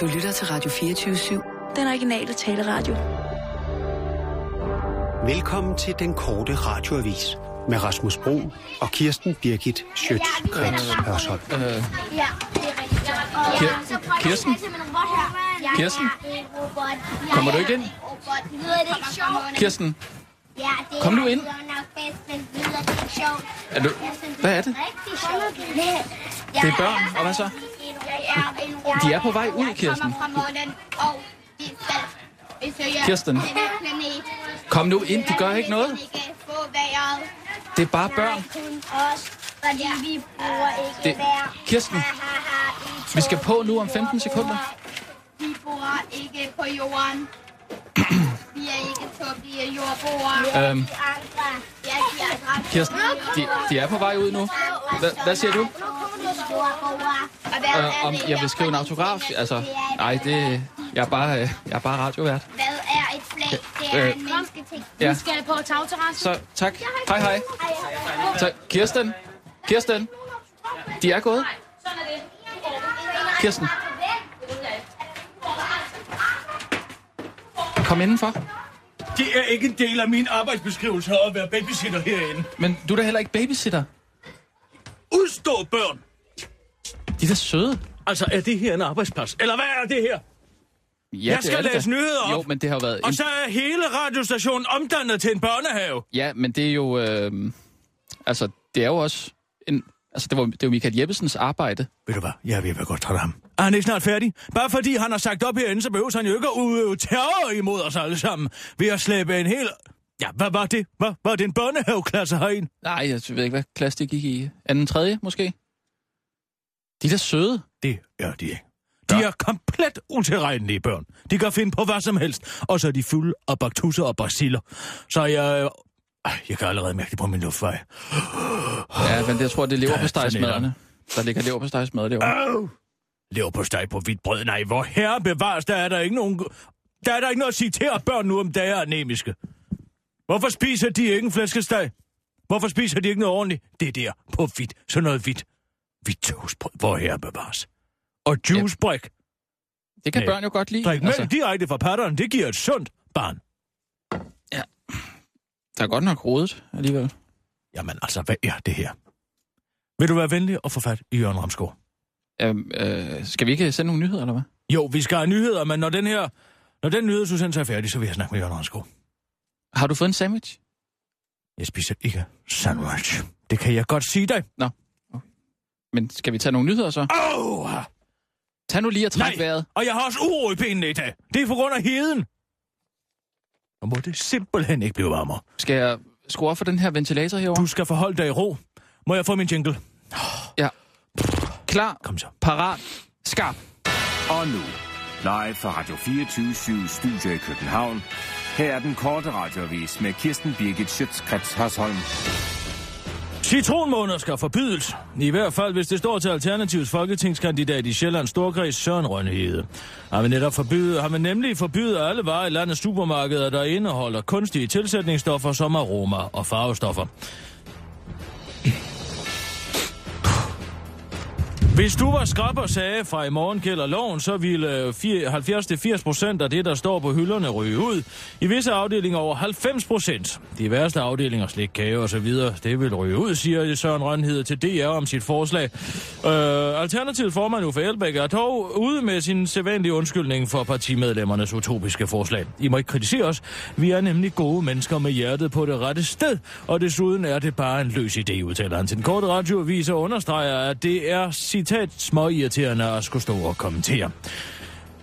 Du lytter til Radio 24-7. Den originale taleradio. Velkommen til den korte radioavis med Rasmus Bro og Kirsten Birgit Schøtz-Krets Hørsholm. Ja, det er rigtigt. Kir- Kirsten? Kirsten? Kommer du ikke ind? Kirsten, Kom nu ind. er du... Hvad er det? Det er børn, og hvad så? De er på vej ud, Kirsten. Kirsten. Kom nu ind, de gør ikke noget. Det er bare børn. Det- Kirsten, vi skal på nu om 15 sekunder. Vi bor ikke på jorden. Vi er ikke tåbelige jordboere. Øhm, Ja, de andre. Kirsten, de, de er på vej ud nu. Hvad, hvad siger du? Jordboere. Og hvad Øh, om jeg vil skrive en autograf? Altså, nej, det... Jeg er bare, øh, jeg er bare radiovært. Hvad er et flag? Det er Øh, en mennesketing. Ja, skal på tagterrasse. så tak. Hej, hej. Så, Kirsten, Kirsten, de er gået. Kirsten. Kom indenfor. Det er ikke en del af min arbejdsbeskrivelse at være babysitter herinde. Men du er da heller ikke babysitter. Udstå børn! De er da søde. Altså, er det her en arbejdsplads? Eller hvad er det her? Ja, Jeg det skal læse nyheder op. Jo, men det har været... Og så er hele radiostationen omdannet til en børnehave. Ja, men det er jo... Øh... Altså, det er jo også... En... Altså, det, var, det jo Michael Jeppesens arbejde. Ved du hvad? Jeg ved være godt træt ham. Er han ikke snart færdig? Bare fordi han har sagt op herinde, så behøver han jo ikke at udøve terror imod os alle sammen. Ved at slæbe en hel... Ja, hvad var det? Hvad var det en børnehaveklasse herinde? Nej, jeg ved ikke, hvad klasse det gik i. Anden, tredje, måske? De er da søde. Det er de ikke. De er komplet utilregnelige børn. De kan finde på hvad som helst. Og så er de fulde af baktusser og baciller. Så jeg... Jeg kan allerede mærke det på min luftvej. Ja, men det, jeg tror, det er lever Der på er sådan stegsmaderne. Der ligger lever på stegsmad derovre. Au! Lever på steg på hvidt brød. Nej, hvor herre bevares, der er der ikke nogen... Der er der ikke noget at sige til, at børn nu om dagen er anemiske. Hvorfor spiser de ikke en flæskesteg? Hvorfor spiser de ikke noget ordentligt? Det der, på hvidt. Sådan noget hvidt. Hvidt toastbrød. Hvor herre bevares. Og juicebrik. Det kan Nej. børn jo godt lide. Drik mælk direkte fra patteren. Det giver et sundt barn. Der er godt nok rodet alligevel. Jamen altså, hvad er det her? Vil du være venlig og få fat i Jørgen Ramsgaard? Øhm, øh, skal vi ikke sende nogle nyheder, eller hvad? Jo, vi skal have nyheder, men når den her... Når den nyhedsudsendelse er færdig, så vil jeg snakke med Jørgen Ramsgaard. Har du fået en sandwich? Jeg spiser ikke sandwich. Det kan jeg godt sige dig. Men skal vi tage nogle nyheder så? Åh! Oh, Tag nu lige og træk vejret. og jeg har også uro i benene i dag. Det er på grund af heden. Og må det simpelthen ikke blive varmere. Skal jeg skrue op for den her ventilator herovre? Du skal forholde dig i ro. Må jeg få min jingle? Ja. Klar, Kom så. parat, skarp. Og nu, live fra Radio 24 Studio i København. Her er den korte radiovis med Kirsten Birgit Schøtzgrads Hasholm. Citronmåneder skal forbydes. I hvert fald, hvis det står til Alternativs folketingskandidat i Sjællands Storkreds, Søren Rønnehede. Har man, netop forbydet, har man nemlig forbydet alle varer i landets supermarkeder, der indeholder kunstige tilsætningsstoffer som aroma og farvestoffer. Hvis du var skrab og sagde fra i morgen gælder loven, så ville øh, 70-80 procent af det, der står på hylderne, ryge ud. I visse afdelinger over 90 procent. De værste afdelinger, slik, kage og så videre, det vil ryge ud, siger Søren Rønhed til DR om sit forslag. Øh, Alternativet formand Uffe Elbæk er dog ude med sin sædvanlige undskyldning for partimedlemmernes utopiske forslag. I må ikke kritisere os. Vi er nemlig gode mennesker med hjertet på det rette sted, og desuden er det bare en løs idé, udtaler han til den korte radioavis og understreger, at det er citat småirriterende at skulle stå og kommentere.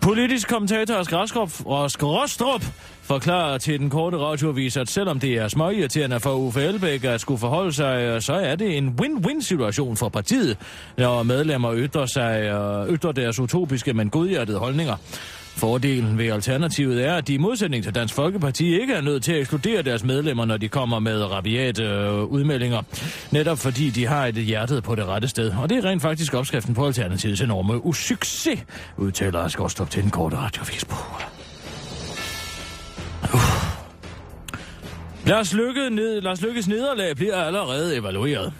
Politisk kommentator Asger Rostrup forklarer til den korte radioavis, at selvom det er småirriterende for Uffe Elbæk at skulle forholde sig, så er det en win-win situation for partiet, når medlemmer ytrer, sig, øh, ytrer deres utopiske, men godhjertede holdninger. Fordelen ved alternativet er, at de i modsætning til Dansk Folkeparti ikke er nødt til at ekskludere deres medlemmer, når de kommer med rabiate øh, udmeldinger. Netop fordi de har et hjertet på det rette sted. Og det er rent faktisk opskriften på Alternativets enorme usucces, udtaler Asger Rostrup til den korte radioavis. Lars, Lykke ned, Lars Lykkes nederlag bliver allerede evalueret.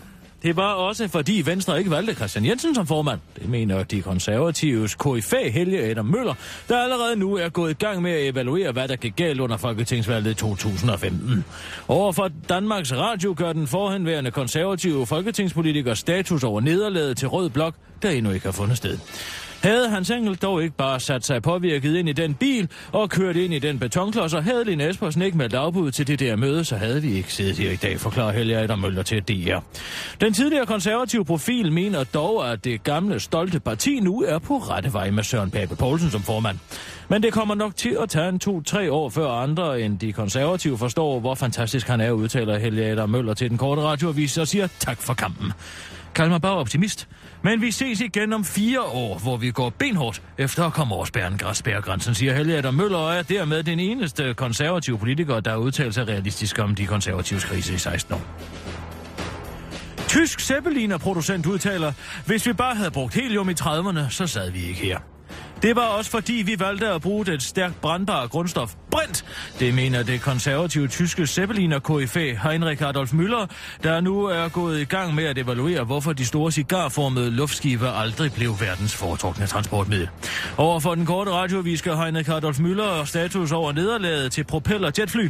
Det var også fordi Venstre ikke valgte Christian Jensen som formand. Det mener de konservatives KFA Helge Adam Møller, der allerede nu er gået i gang med at evaluere, hvad der gik galt under Folketingsvalget i 2015. Overfor Danmarks Radio gør den forhenværende konservative folketingspolitiker status over nederlaget til Rød Blok, der endnu ikke har fundet sted. Havde Hans Engel dog ikke bare sat sig påvirket ind i den bil og kørt ind i den betonklods, og havde Lene Espersen ikke meldt afbud til det der møde, så havde vi ikke siddet her i dag, forklarer Helge Adam Møller til DR. Den tidligere konservative profil mener dog, at det gamle stolte parti nu er på rette vej med Søren Pape Poulsen som formand. Men det kommer nok til at tage en to-tre år før andre end de konservative forstår, hvor fantastisk han er, udtaler Helge Adam Møller til den korte radioavis og siger tak for kampen. Kald mig bare optimist. Men vi ses igen om fire år, hvor vi går benhårdt efter at komme over spærregrænsen, siger Helge Adam Møller, og er dermed den eneste konservative politiker, der udtaler sig realistisk om de konservatives krise i 16 år. Tysk Zeppeliner-producent udtaler, hvis vi bare havde brugt helium i 30'erne, så sad vi ikke her. Det var også fordi, vi valgte at bruge det stærkt brandbare grundstof brint. Det mener det konservative tyske Zeppeliner KFA Heinrich Adolf Müller, der nu er gået i gang med at evaluere, hvorfor de store cigarformede luftskibe aldrig blev verdens foretrukne transportmiddel. Overfor den korte radioavis skal Heinrich Adolf Müller status over nederlaget til propeller jetfly.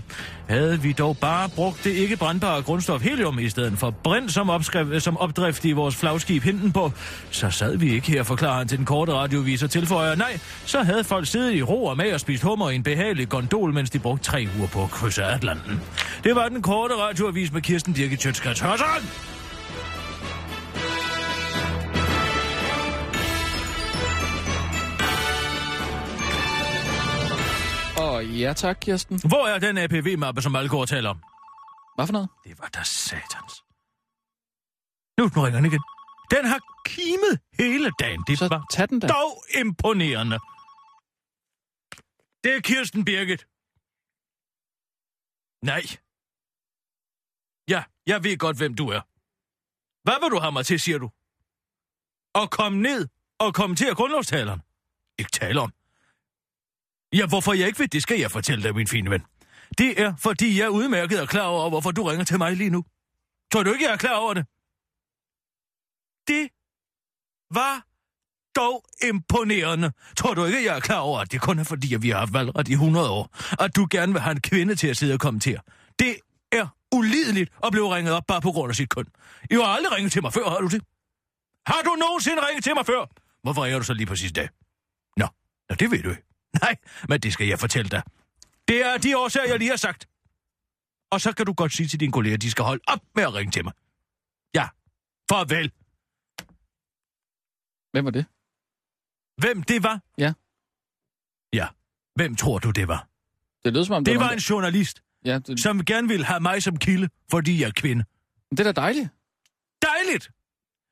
Havde vi dog bare brugt det ikke brandbare grundstof helium i stedet for brint som, opskrift, som opdrift i vores flagskib på, så sad vi ikke her, forklarer han til den korte radioavis og tilføjer, nej, så havde folk siddet i ro og med og spist hummer i en behagelig gondol, mens de brugte tre uger på at krydse Atlanten. Det var den korte radioavis med Kirsten Birgit Tjøtskrets Hørsson. Og ja tak, Kirsten. Hvor er den APV-mappe, som går taler om? Hvad for noget? Det var da satans. Nu, nu ringer den igen. Den har kimet hele dagen. Det Så var tag den da. dog imponerende. Det er Kirsten Birgit. Nej. Ja, jeg ved godt, hvem du er. Hvad vil du have mig til, siger du? Og kom ned og kommentere grundlovstaleren. Ikke tale om. Ja, hvorfor jeg ikke ved, det skal jeg fortælle dig, min fine ven. Det er, fordi jeg er udmærket og klar over, hvorfor du ringer til mig lige nu. Tror du ikke, jeg er klar over det? Det var dog imponerende. Tror du ikke, jeg er klar over, at det kun er fordi, at vi har haft valgret i 100 år? At du gerne vil have en kvinde til at sidde og kommentere? Det er ulideligt at blive ringet op bare på grund af sit køn. I har aldrig ringet til mig før, har du det? Har du nogensinde ringet til mig før? Hvorfor ringer du så lige præcis det? Nå, Nå det ved du ikke. Nej, men det skal jeg fortælle dig. Det er de årsager, jeg lige har sagt. Og så kan du godt sige til dine kolleger, at de skal holde op med at ringe til mig. Ja, farvel. Hvem var det? Hvem det var? Ja. Ja, hvem tror du, det var? Det lød som om, Det var var en journalist, Ja, det, som gerne ville have mig som kilde, fordi jeg er kvinde. det er da dejligt. Dejligt!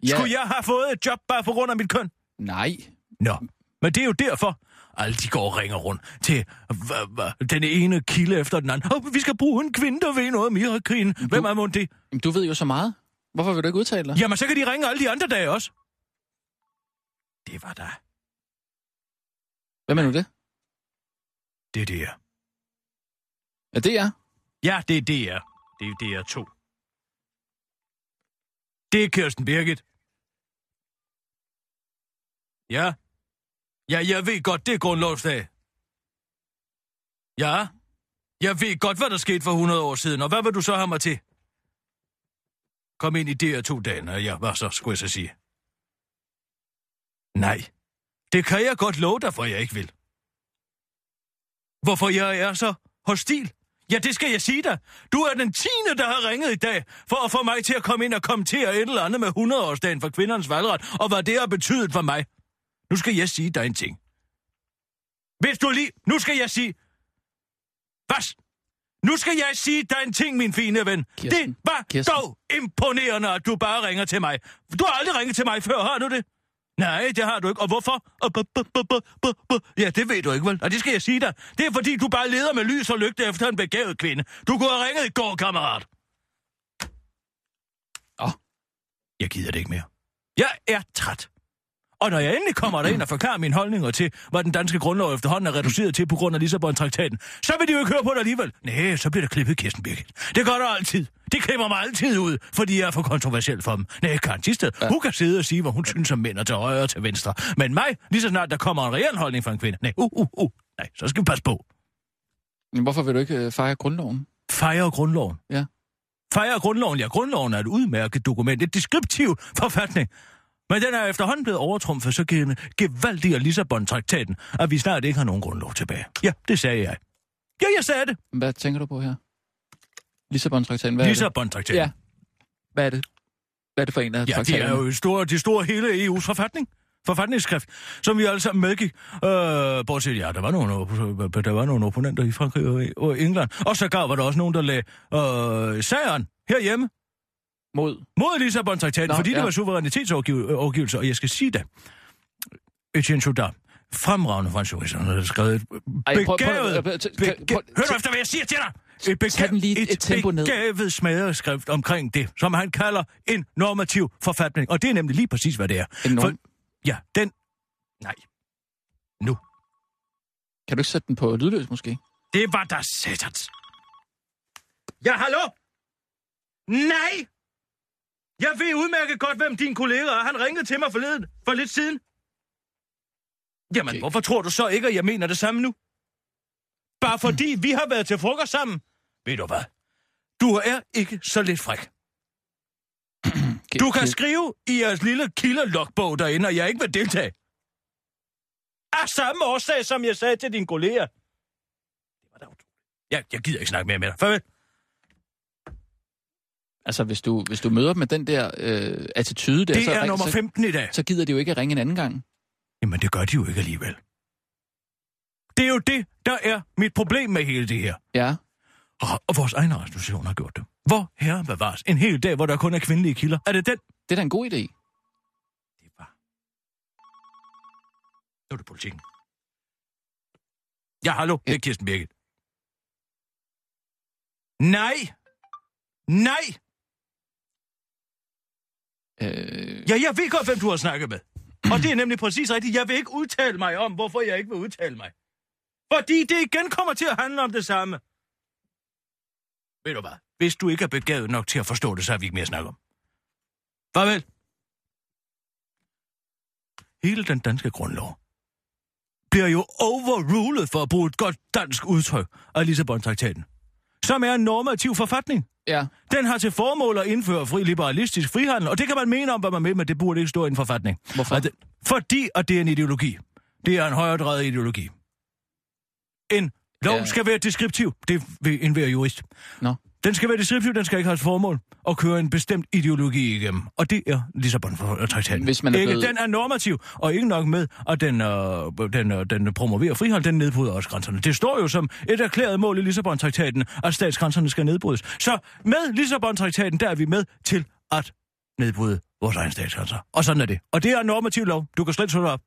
Ja. Skulle jeg have fået et job bare på grund af mit køn? Nej. Nå, men det er jo derfor, alle de går og ringer rundt til hva, hva, den ene kilde efter den anden. Oh, vi skal bruge en kvinde, der ved noget om Irakkrigen. Hvem er mon det? Du ved jo så meget. Hvorfor vil du ikke udtale dig? Jamen, så kan de ringe alle de andre dage også. Det var da. Hvem er nu det? Det er det er. Det er. Ja, det er det er. Det er det er to. Det er Kirsten Birgit. Ja. Ja, jeg ved godt, det er grundlovsdag. Ja. Jeg ved godt, hvad der skete for 100 år siden, og hvad vil du så have mig til? Kom ind i det her to dage, og ja, hvad så, skulle jeg så sige? Nej. Det kan jeg godt love dig, for jeg ikke vil. Hvorfor jeg er så hostil? Ja, det skal jeg sige dig. Du er den tiende, der har ringet i dag, for at få mig til at komme ind og kommentere et eller andet med 100-årsdagen for kvindernes valgret, og hvad det har betydet for mig. Nu skal jeg sige dig en ting. Hvis du lige... Nu skal jeg sige... Hvad? Nu skal jeg sige dig en ting, min fine ven. Kirsten. Det var Kirsten. dog imponerende, at du bare ringer til mig. Du har aldrig ringet til mig før, har du det? Nej, det har du ikke. Og hvorfor? Og bu- bu- bu- bu- bu- Ja, det ved du ikke, vel? Og det skal jeg sige dig. Det er fordi, du bare leder med lys og lygte efter en begavet kvinde. Du kunne have ringet i går, kammerat. Åh, jeg gider det ikke mere. Jeg er træt. Og når jeg endelig kommer derind og forklarer mine holdninger til, hvad den danske grundlov efterhånden er reduceret til på grund af Lissabon-traktaten, så vil de jo ikke høre på det alligevel. Nej, så bliver der klippet Kirsten Birgit. Det gør der altid. De klipper mig altid ud, fordi jeg er for kontroversiel for dem. Nej, Karen Tisted, ja. hun kan sidde og sige, hvad hun synes om mænd og til højre og til venstre. Men mig, lige så snart der kommer en reel holdning fra en kvinde. Nej, uh, uh, uh. Nej, så skal vi passe på. Men hvorfor vil du ikke øh, fejre grundloven? Fejre grundloven? Ja. Fejre grundloven? Ja, grundloven er et udmærket dokument. Et deskriptiv forfatning. Men den er efterhånden blevet overtrumfet så gevaldig af Lissabon-traktaten, at vi snart ikke har nogen grundlov tilbage. Ja, det sagde jeg. Ja, jeg sagde det. Hvad tænker du på her? Lissabon-traktaten, hvad Lissabon-traktaten. Ja. Hvad er det? Hvad er det for en af Ja, det er jo store, det store hele EU's forfatning forfatningsskrift, som vi alle sammen medgik. Øh, bortset, ja, der var, nogle, der var nogle opponenter i Frankrig og England. Og så gav var der også nogen, der lagde øh, sageren herhjemme. Mod? Mod Lissabon-traktaten, fordi ja. det var suverænitetsovergivelse. Og jeg skal sige det. Etienne Chaudard, fremragende fransk jurist, han har skrevet et begavet... Hør efter, hvad jeg siger til dig? Et, begavet, lige et, et tempo ned. begavet smadreskrift omkring det, som han kalder en normativ forfatning. Og det er nemlig lige præcis, hvad det er. En norm- For, Ja, den... Nej. Nu. Kan du ikke sætte den på lydløs, måske? Det var da satans. Ja, hallo? Nej! Jeg ved udmærket godt, hvem din kollega er. Han ringede til mig forleden, for lidt siden. Jamen, okay. hvorfor tror du så ikke, at jeg mener det samme nu? Bare fordi vi har været til frokost sammen. Ved du hvad? Du er ikke så lidt fræk. Du kan skrive i jeres lille kilderlogbog derinde, og jeg ikke vil deltage. Af samme årsag, som jeg sagde til din kollega. Det var da jeg, jeg gider ikke snakke mere med dig. Farvel. Altså, hvis du, hvis du møder dem med den der øh, attitude der... Det så er nummer 15 så, i dag. Så gider de jo ikke at ringe en anden gang. Jamen, det gør de jo ikke alligevel. Det er jo det, der er mit problem med hele det her. Ja. Og, vores egen institution har gjort det. Hvor herre bevares en hel dag, hvor der kun er kvindelige kilder. Er det den? Det er da en god idé. Det var... Nu er det politikken. Ja, hallo, det er Kirsten Birgit. Nej! Nej! Øh... Ja, jeg ved godt, hvem du har snakket med. Og det er nemlig præcis rigtigt. Jeg vil ikke udtale mig om, hvorfor jeg ikke vil udtale mig. Fordi det igen kommer til at handle om det samme. Ved du hvad? Hvis du ikke er begavet nok til at forstå det, så har vi ikke mere at snakke om. Farvel. Hele den danske grundlov bliver jo overrulet, for at bruge et godt dansk udtryk, af Lissabon-traktaten, som er en normativ forfatning. Ja. Den har til formål at indføre fri liberalistisk frihandel, og det kan man mene om, hvad man vil, men det burde ikke stå i en forfatning. Hvorfor? At, fordi at det er en ideologi. Det er en højredrejet ideologi. En lov ja. skal være deskriptiv. Det vil enhver jurist. Nå. Den skal være deskriptiv, den skal ikke have et formål at køre en bestemt ideologi igennem. Og det er Lissabon-traktaten. Hvis man er blevet... Den er normativ, og ikke nok med, at den, øh, den, øh, den promoverer frihold, den nedbryder også grænserne. Det står jo som et erklæret mål i Lissabon-traktaten, at statsgrænserne skal nedbrydes. Så med Lissabon-traktaten, der er vi med til at nedbryde vores egen statsgrænser. Og sådan er det. Og det er en normativ lov. Du kan slet slå op.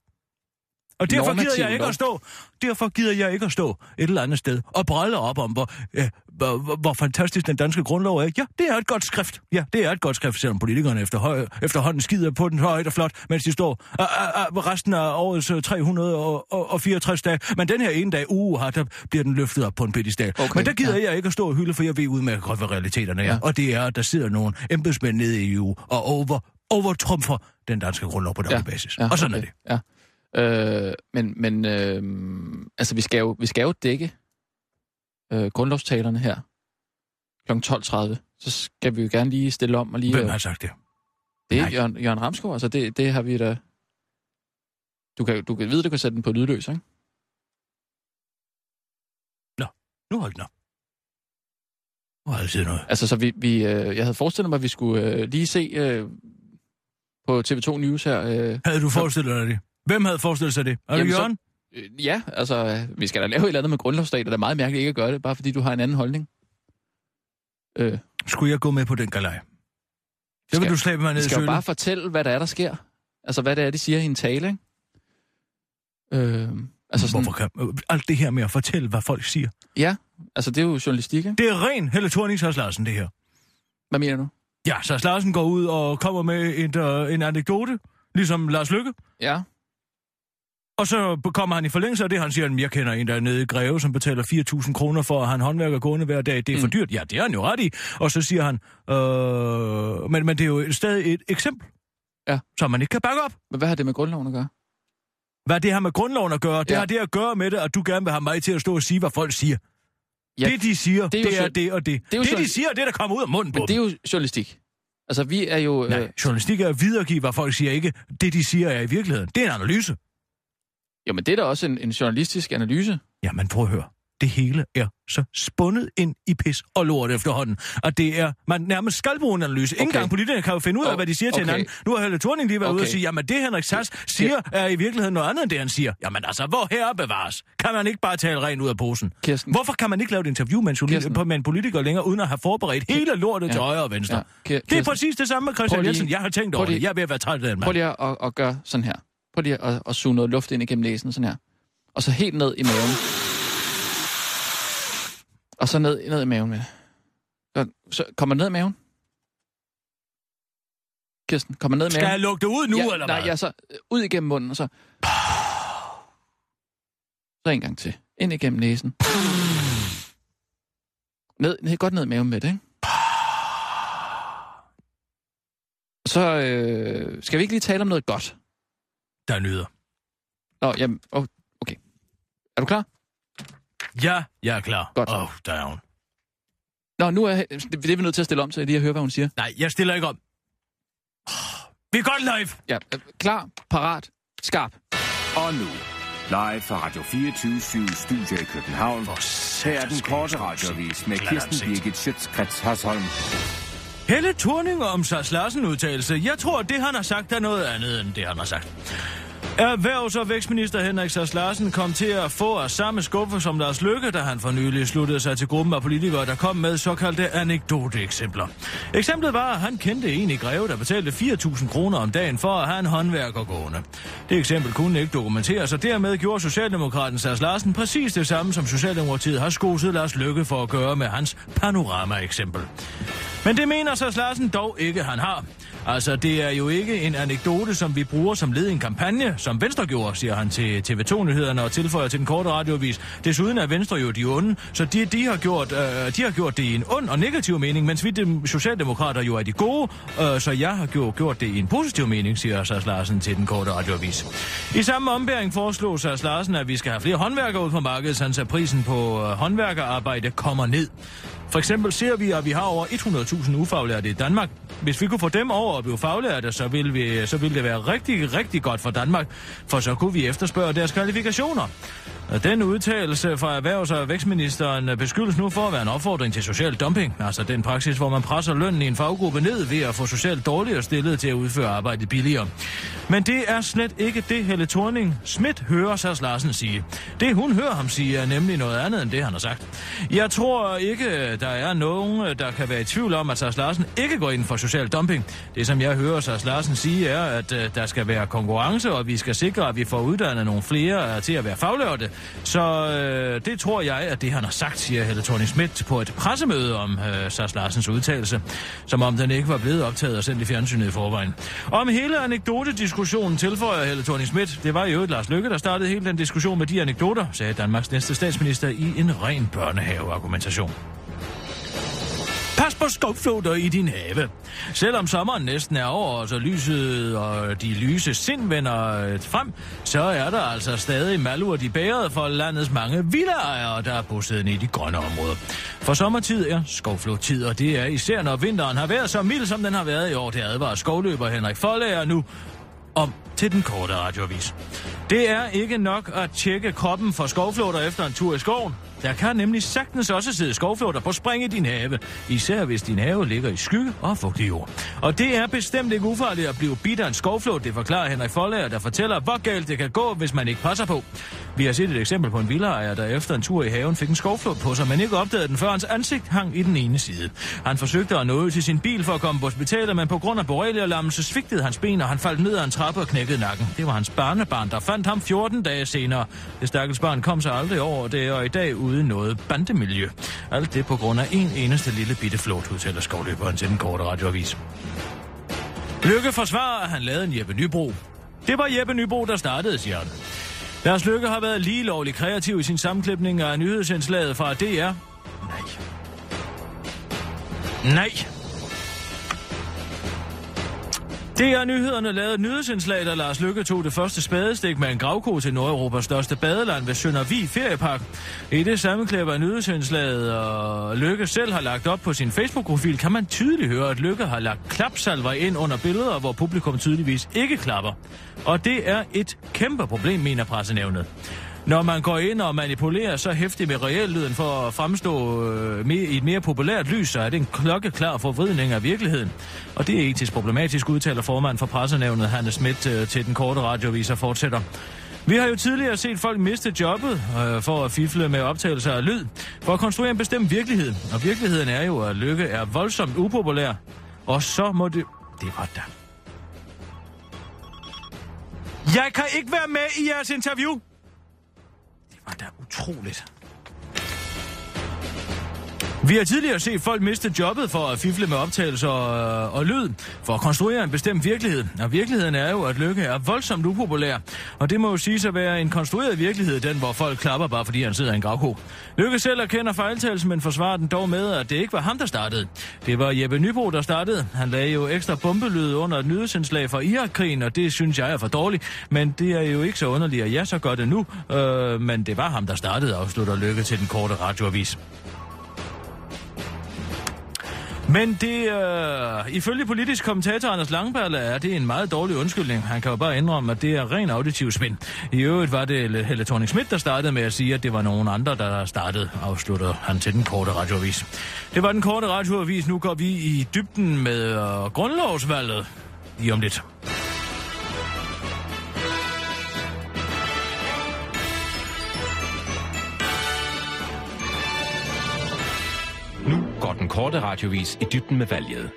Og derfor gider jeg ikke at stå, derfor gider jeg ikke at stå et eller andet sted og brælle op om, hvor, øh, hvor, hvor, fantastisk den danske grundlov er. Ja, det er et godt skrift. Ja, det er et godt skrift, selvom politikerne efter efterhånden skider på den højt og flot, mens de står uh, uh, uh, resten af årets 364 dage. Men den her ene dag, uge, har, der bliver den løftet op på en pedestal. Okay, Men der gider ja. jeg ikke at stå og hylde, for jeg ved udmærket godt, hvad realiteterne er. Ja. Og det er, at der sidder nogle embedsmænd nede i EU og over, overtrumfer den danske grundlov på daglig ja. basis. Ja, og sådan okay. er det. Ja. Øh, men men øh, altså, vi skal, jo, vi skal jo dække øh, grundlovstalerne her kl. 12.30. Så skal vi jo gerne lige stille om og lige... Hvem har sagt det? Det er Jørgen, Jørgen Ramskov, altså det, det har vi da... Du kan, du kan vide, du kan sætte den på lydløs, ikke? Nå, nu holdt den op. Nu har jeg set noget. Altså, så vi, vi, øh, jeg havde forestillet mig, at vi skulle øh, lige se øh, på TV2 News her... Øh, havde du forestillet dig det? Hvem havde forestillet sig det? Er det Jørgen? Så, øh, ja, altså, vi skal da lave et eller andet med grundlovsdag, og det er meget mærkeligt ikke at gøre det, bare fordi du har en anden holdning. Øh. Skulle jeg gå med på den galej? Det vil du slæbe mig ned i skal jo bare fortælle, hvad der er, der sker. Altså, hvad det er, de siger i en tale, ikke? Øh, altså sådan... Hvorfor kan... Alt det her med at fortælle, hvad folk siger. Ja, altså det er jo journalistik, ikke? Det er ren Helle thorning Larsen, det her. Hvad mener du? Ja, så Larsen går ud og kommer med en, uh, en anekdote, ligesom Lars Lykke. Ja. Og så kommer han i forlængelse af det, han siger, at jeg kender en, der er nede i Greve, som betaler 4.000 kroner for at have en håndværker gående hver dag. Det er for Mm. dyrt. Ja, det er han jo ret i. Og så siger han, øh, men, men det er jo stadig et eksempel, Ja. som man ikke kan bakke op. Men hvad har det med grundloven at gøre? Hvad det har med grundloven at gøre? Det Ja. har det at gøre med det, at du gerne vil have mig til at stå og sige, hvad folk siger. Ja, Det, de siger, det er det, er så- det og det. det er Det, de siger, er det, der kommer ud af munden på Men det er jo journalistik. Altså, vi er jo... Nej, Øh, journalistik er at videregive, hvad folk siger, ikke det, de siger, er i virkeligheden. Det er en analyse. Jo, men det er da også en, en journalistisk analyse. Jamen, prøv at høre. Det hele er så spundet ind i pis og lort efterhånden, at det er, man nærmest skal bruge en analyse. Ingen Okay. gang politikerne kan jo finde ud af, Oh, hvad de siger til okay. hinanden. Nu har Helle Thorning lige været ude og Okay. sige, jamen det Henrik Sass siger, er i virkeligheden noget andet, end det han siger. Jamen altså, hvor her bevares? Kan man ikke bare tale rent ud af posen? Kirsten. Hvorfor kan man ikke lave et interview med en, journal- Kirsten. med en politiker længere, uden at have forberedt hele lortet Ja. til højre og venstre? Ja. Det er Kirsten. præcis det samme med Christian Prøv Jensen. Jeg har tænkt prøv over det. Jeg er ved at være træt af den Prøv mand. lige at, at gøre sådan her. Prøv lige at, at suge noget luft ind igennem næsen, sådan her. Og så helt ned i maven. Og så ned, ned i maven med det. Så, kommer ned i maven. Kirsten, kommer ned i Skal maven. jeg lukke det ud nu, ja, eller nej, hvad? ja, så øh, ud igennem munden, og så... Så en gang til. Ind igennem næsen. Ned, ned, godt ned i maven med det, ikke? Så øh, skal vi ikke lige tale om noget godt? Der nyder. Nå, jamen, oh, okay. Er du klar? Ja, jeg er klar. Godt. Oh, down. Nå, nu er det, det er vi nødt til at stille om til, lige at høre, hvad hun siger. Nej, jeg stiller ikke om. Vi er godt live. Ja, øh, klar, parat, skarp. Og nu, live fra Radio 24 Studio i København. Her er den korte radiovis med Kirsten Birgit Schøtzgrads Hasholm. Helle Thorning om Sars Larsen udtalelse. Jeg tror, det han har sagt er noget andet end det, han har sagt. Erhvervs- og vækstminister Henrik Sars Larsen kom til at få af samme skuffe som Lars Lykke, da han for nylig sluttede sig til gruppen af politikere, der kom med såkaldte anekdoteeksempler. Eksemplet var, at han kendte en i Greve, der betalte 4.000 kroner om dagen for at have en håndværker gående. Det eksempel kunne ikke dokumenteres, og dermed gjorde Socialdemokraten Sars Larsen præcis det samme, som Socialdemokratiet har skoset Lars Lykke for at gøre med hans panorama-eksempel. Men det mener Sars Larsen dog ikke, han har. Altså, det er jo ikke en anekdote, som vi bruger som led i en kampagne, som Venstre gjorde, siger han til TV2-nyhederne og tilføjer til den korte radiovis. Desuden er Venstre jo de onde, så de, de, har gjort, øh, de har gjort det i en ond og negativ mening, mens vi dem, socialdemokrater jo er de gode, øh, så jeg har gjort, gjort det i en positiv mening, siger Sars Larsen til den korte radiovis. I samme ombæring foreslår Sars Larsen, at vi skal have flere håndværkere ud på markedet, så prisen på øh, håndværkerarbejde kommer ned. For eksempel ser vi, at vi har over 100.000 ufaglærte i Danmark. Hvis vi kunne få dem over at blive faglærte, så ville, vi, så ville det være rigtig, rigtig godt for Danmark, for så kunne vi efterspørge deres kvalifikationer. Og Den udtalelse fra erhvervs- og vækstministeren beskyldes nu for at være en opfordring til social dumping, altså den praksis, hvor man presser lønnen i en faggruppe ned ved at få socialt dårligere stillet til at udføre arbejdet billigere. Men det er slet ikke det, Helle Thorning Schmidt hører Sars Larsen sige. Det hun hører ham sige er nemlig noget andet end det, han har sagt. Jeg tror ikke, Øh, der er nogen, øh, der kan være i tvivl om, at Sars Larsen ikke går ind for social dumping. Det, som jeg hører Sars Larsen sige, er, at øh, der skal være konkurrence, og vi skal sikre, at vi får uddannet nogle flere til at være faglærte. Så øh, det tror jeg, at det, han har sagt, siger Helle Thorning Schmidt på et pressemøde om øh, Sars Larsens udtalelse, som om den ikke var blevet optaget og sendt i fjernsynet i forvejen. Om hele anekdotediskussionen tilføjer Helle Thorning Schmidt. Det var jo et Lars Lykke, der startede hele den diskussion med de anekdoter, sagde Danmarks næste statsminister i en ren børnehaveargumentation. Pas på skovflåter i din have. Selvom sommeren næsten er over, så lyset og de lyse sind vender øh, frem, så er der altså stadig malurt i bæret for landets mange villaejere, der er bosiddende i de grønne områder. For sommertid er skovflodtid, og det er især når vinteren har været så mild, som den har været i år. Det advarer skovløber Henrik Follager nu om til den korte radiovis. Det er ikke nok at tjekke kroppen for skovflåter efter en tur i skoven. Der kan nemlig sagtens også sidde skovflåter på spring i din have, især hvis din have ligger i skygge og fugtig jord. Og det er bestemt ikke ufarligt at blive bidt af en skovflåt, det forklarer Henrik Follager, der fortæller, hvor galt det kan gå, hvis man ikke passer på. Vi har set et eksempel på en villaejer, der efter en tur i haven fik en skovflåt på sig, men ikke opdagede den, før hans ansigt hang i den ene side. Han forsøgte at nå ud til sin bil for at komme på hospitalet, men på grund af borrelialammelse svigtede hans ben, og han faldt ned ad en trappe og knækkede nakken. Det var hans barnebarn, der fandt ham 14 dage senere. Det stakkels barn kom sig aldrig over det, og i dag uden noget bandemiljø. Alt det på grund af en eneste lille bitte flot, udtaler skovløberen til den korte radioavis. Lykke forsvarer, at han lavede en Jeppe Nybro. Det var Jeppe Nybro, der startede, siger han. Lars Lykke har været lige lovlig kreativ i sin sammenklipning af nyhedsindslaget fra DR. Nej. Nej. DR Nyhederne lavede et nyhedsindslag, da Lars Lykke tog det første spadestik med en gravko til Nordeuropas største badeland ved Søndervi Feriepark. I det sammenklip af nyhedsindslaget, og Lykke selv har lagt op på sin Facebook-profil, kan man tydeligt høre, at Lykke har lagt klapsalver ind under billeder, hvor publikum tydeligvis ikke klapper. Og det er et kæmpe problem, mener pressenævnet. Når man går ind og manipulerer så hæftigt med reellyden for at fremstå øh, mere, i et mere populært lys, så er det en klokkeklar forvridning af virkeligheden. Og det er etisk problematisk, udtaler formand for pressenævnet Hanne Schmidt øh, til den korte radioviser fortsætter. Vi har jo tidligere set folk miste jobbet øh, for at fifle med optagelser af lyd, for at konstruere en bestemt virkelighed. Og virkeligheden er jo, at Lykke er voldsomt upopulær. Og så må det... Det var da. Jeg kan ikke være med i jeres interview. Utroligt. Vi har tidligere set folk miste jobbet for at fifle med optagelser og, og lyd, for at konstruere en bestemt virkelighed. Og virkeligheden er jo, at Lykke er voldsomt upopulær. Og det må jo sige at være en konstrueret virkelighed, den hvor folk klapper bare fordi han sidder i en gravko. Lykke selv erkender fejltagelsen, men forsvarer den dog med, at det ikke var ham, der startede. Det var Jeppe Nybro, der startede. Han lagde jo ekstra bombelyd under et nyhedsindslag for Irakkrigen, og det synes jeg er for dårligt. Men det er jo ikke så underligt, at jeg så gør det nu. Øh, men det var ham, der startede, afslutter Lykke til den korte radioavis. Men det, øh, ifølge politisk kommentator Anders Langberg, er det en meget dårlig undskyldning. Han kan jo bare indrømme, at det er ren auditiv spin. I øvrigt var det Helle thorning Schmidt, der startede med at sige, at det var nogen andre, der startede, afslutter han til den korte radioavis. Det var den korte radioavis. Nu går vi i dybden med øh, grundlovsvalget lige om lidt. Nu går den korte radiovis i dybden med valget.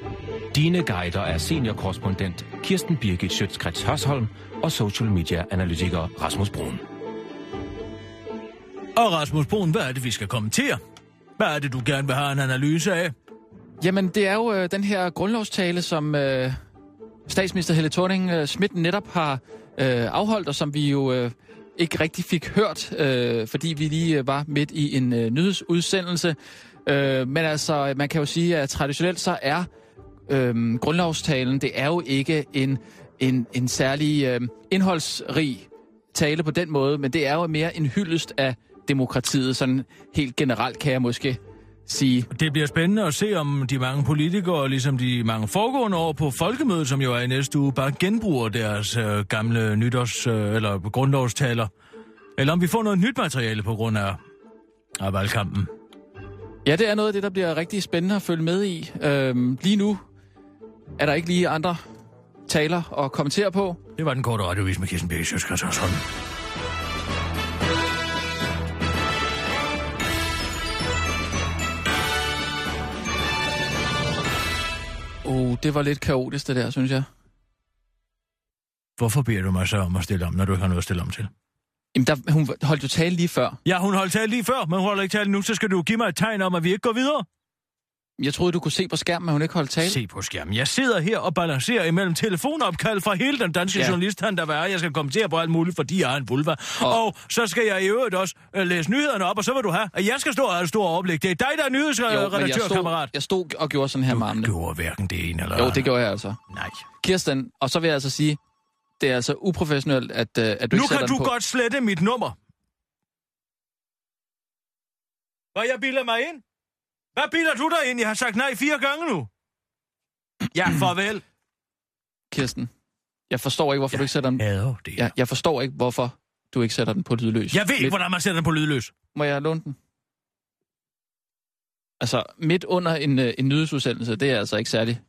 Dine guider er seniorkorrespondent Kirsten Birgit Schøtzgrads Hørsholm og social media analytiker Rasmus Brun. Og Rasmus Brun, hvad er det, vi skal kommentere? Hvad er det, du gerne vil have en analyse af? Jamen, det er jo øh, den her grundlovstale, som øh, statsminister Helle thorning øh, Schmidt netop har øh, afholdt, og som vi jo øh, ikke rigtig fik hørt, øh, fordi vi lige øh, var midt i en øh, nyhedsudsendelse. Øh, men altså, man kan jo sige, at traditionelt så er øh, grundlovstalen, det er jo ikke en, en, en særlig øh, indholdsrig tale på den måde, men det er jo mere en hyldest af demokratiet, sådan helt generelt kan jeg måske sige. Det bliver spændende at se, om de mange politikere, ligesom de mange foregående år på folkemødet, som jo er i næste uge, bare genbruger deres øh, gamle nytårs- øh, eller grundlovstaler. Eller om vi får noget nyt materiale på grund af, af valgkampen. Ja, det er noget af det, der bliver rigtig spændende at følge med i. Øhm, lige nu er der ikke lige andre taler at kommentere på. Det var den korte radiovis med Kirsten Birgit Sjøskrets Oh, det var lidt kaotisk det der, synes jeg. Hvorfor beder du mig så om at stille om, når du ikke har noget at stille om til? Jamen, der, hun holdt jo tale lige før. Ja, hun holdt tale lige før, men hun holder ikke tale nu, så skal du give mig et tegn om, at vi ikke går videre. Jeg troede, du kunne se på skærmen, at hun ikke holdt tale. Se på skærmen. Jeg sidder her og balancerer imellem telefonopkald fra hele den danske ja. journalist, han der var. Jeg skal kommentere på alt muligt, fordi jeg har en vulva. Og, og så skal jeg i øvrigt også uh, læse nyhederne op, og så vil du have, at jeg skal stå og have et stort overblik. Det er dig, der er nyhedsredaktør, Jeg stod og gjorde sådan her du med armene. Du gjorde hverken det ene eller Jo, det gjorde jeg altså. Nej. Kirsten, og så vil jeg altså sige, det er altså uprofessionelt, at, uh, at du nu ikke kan du på. godt slette mit nummer. Hvad jeg bilder mig ind? Hvad bilder du dig ind? Jeg har sagt nej fire gange nu. Ja, farvel. Kirsten, jeg forstår ikke, hvorfor ja, du ikke sætter den... Ja, det Ja, jeg forstår ikke, hvorfor du ikke sætter den på lydløs. Jeg ved ikke, Midt- hvordan man sætter den på lydløs. Må jeg låne den? Altså, midt under en, øh, en nyhedsudsendelse, det er altså ikke særlig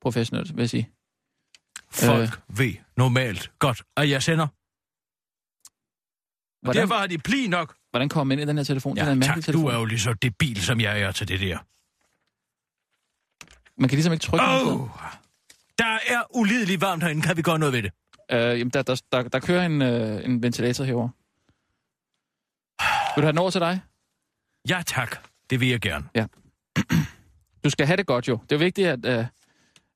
professionelt, vil jeg sige. Folk øh. ved normalt godt, at jeg sender. Hvordan, derfor har de pli nok. hvordan kommer man ind i den her telefon? Ja, den er en tak. mærkelig Du telefon. er jo lige så debil, som jeg er til det der. Man kan ligesom ikke trykke oh. Der er ulideligt varmt herinde. Kan vi gøre noget ved det? øh, jamen, der, der, der, der kører en, øh, en ventilator herover. Vil du have den over til dig? Ja, tak. Det vil jeg gerne. Du skal have det godt jo. Det er vigtigt, at, øh,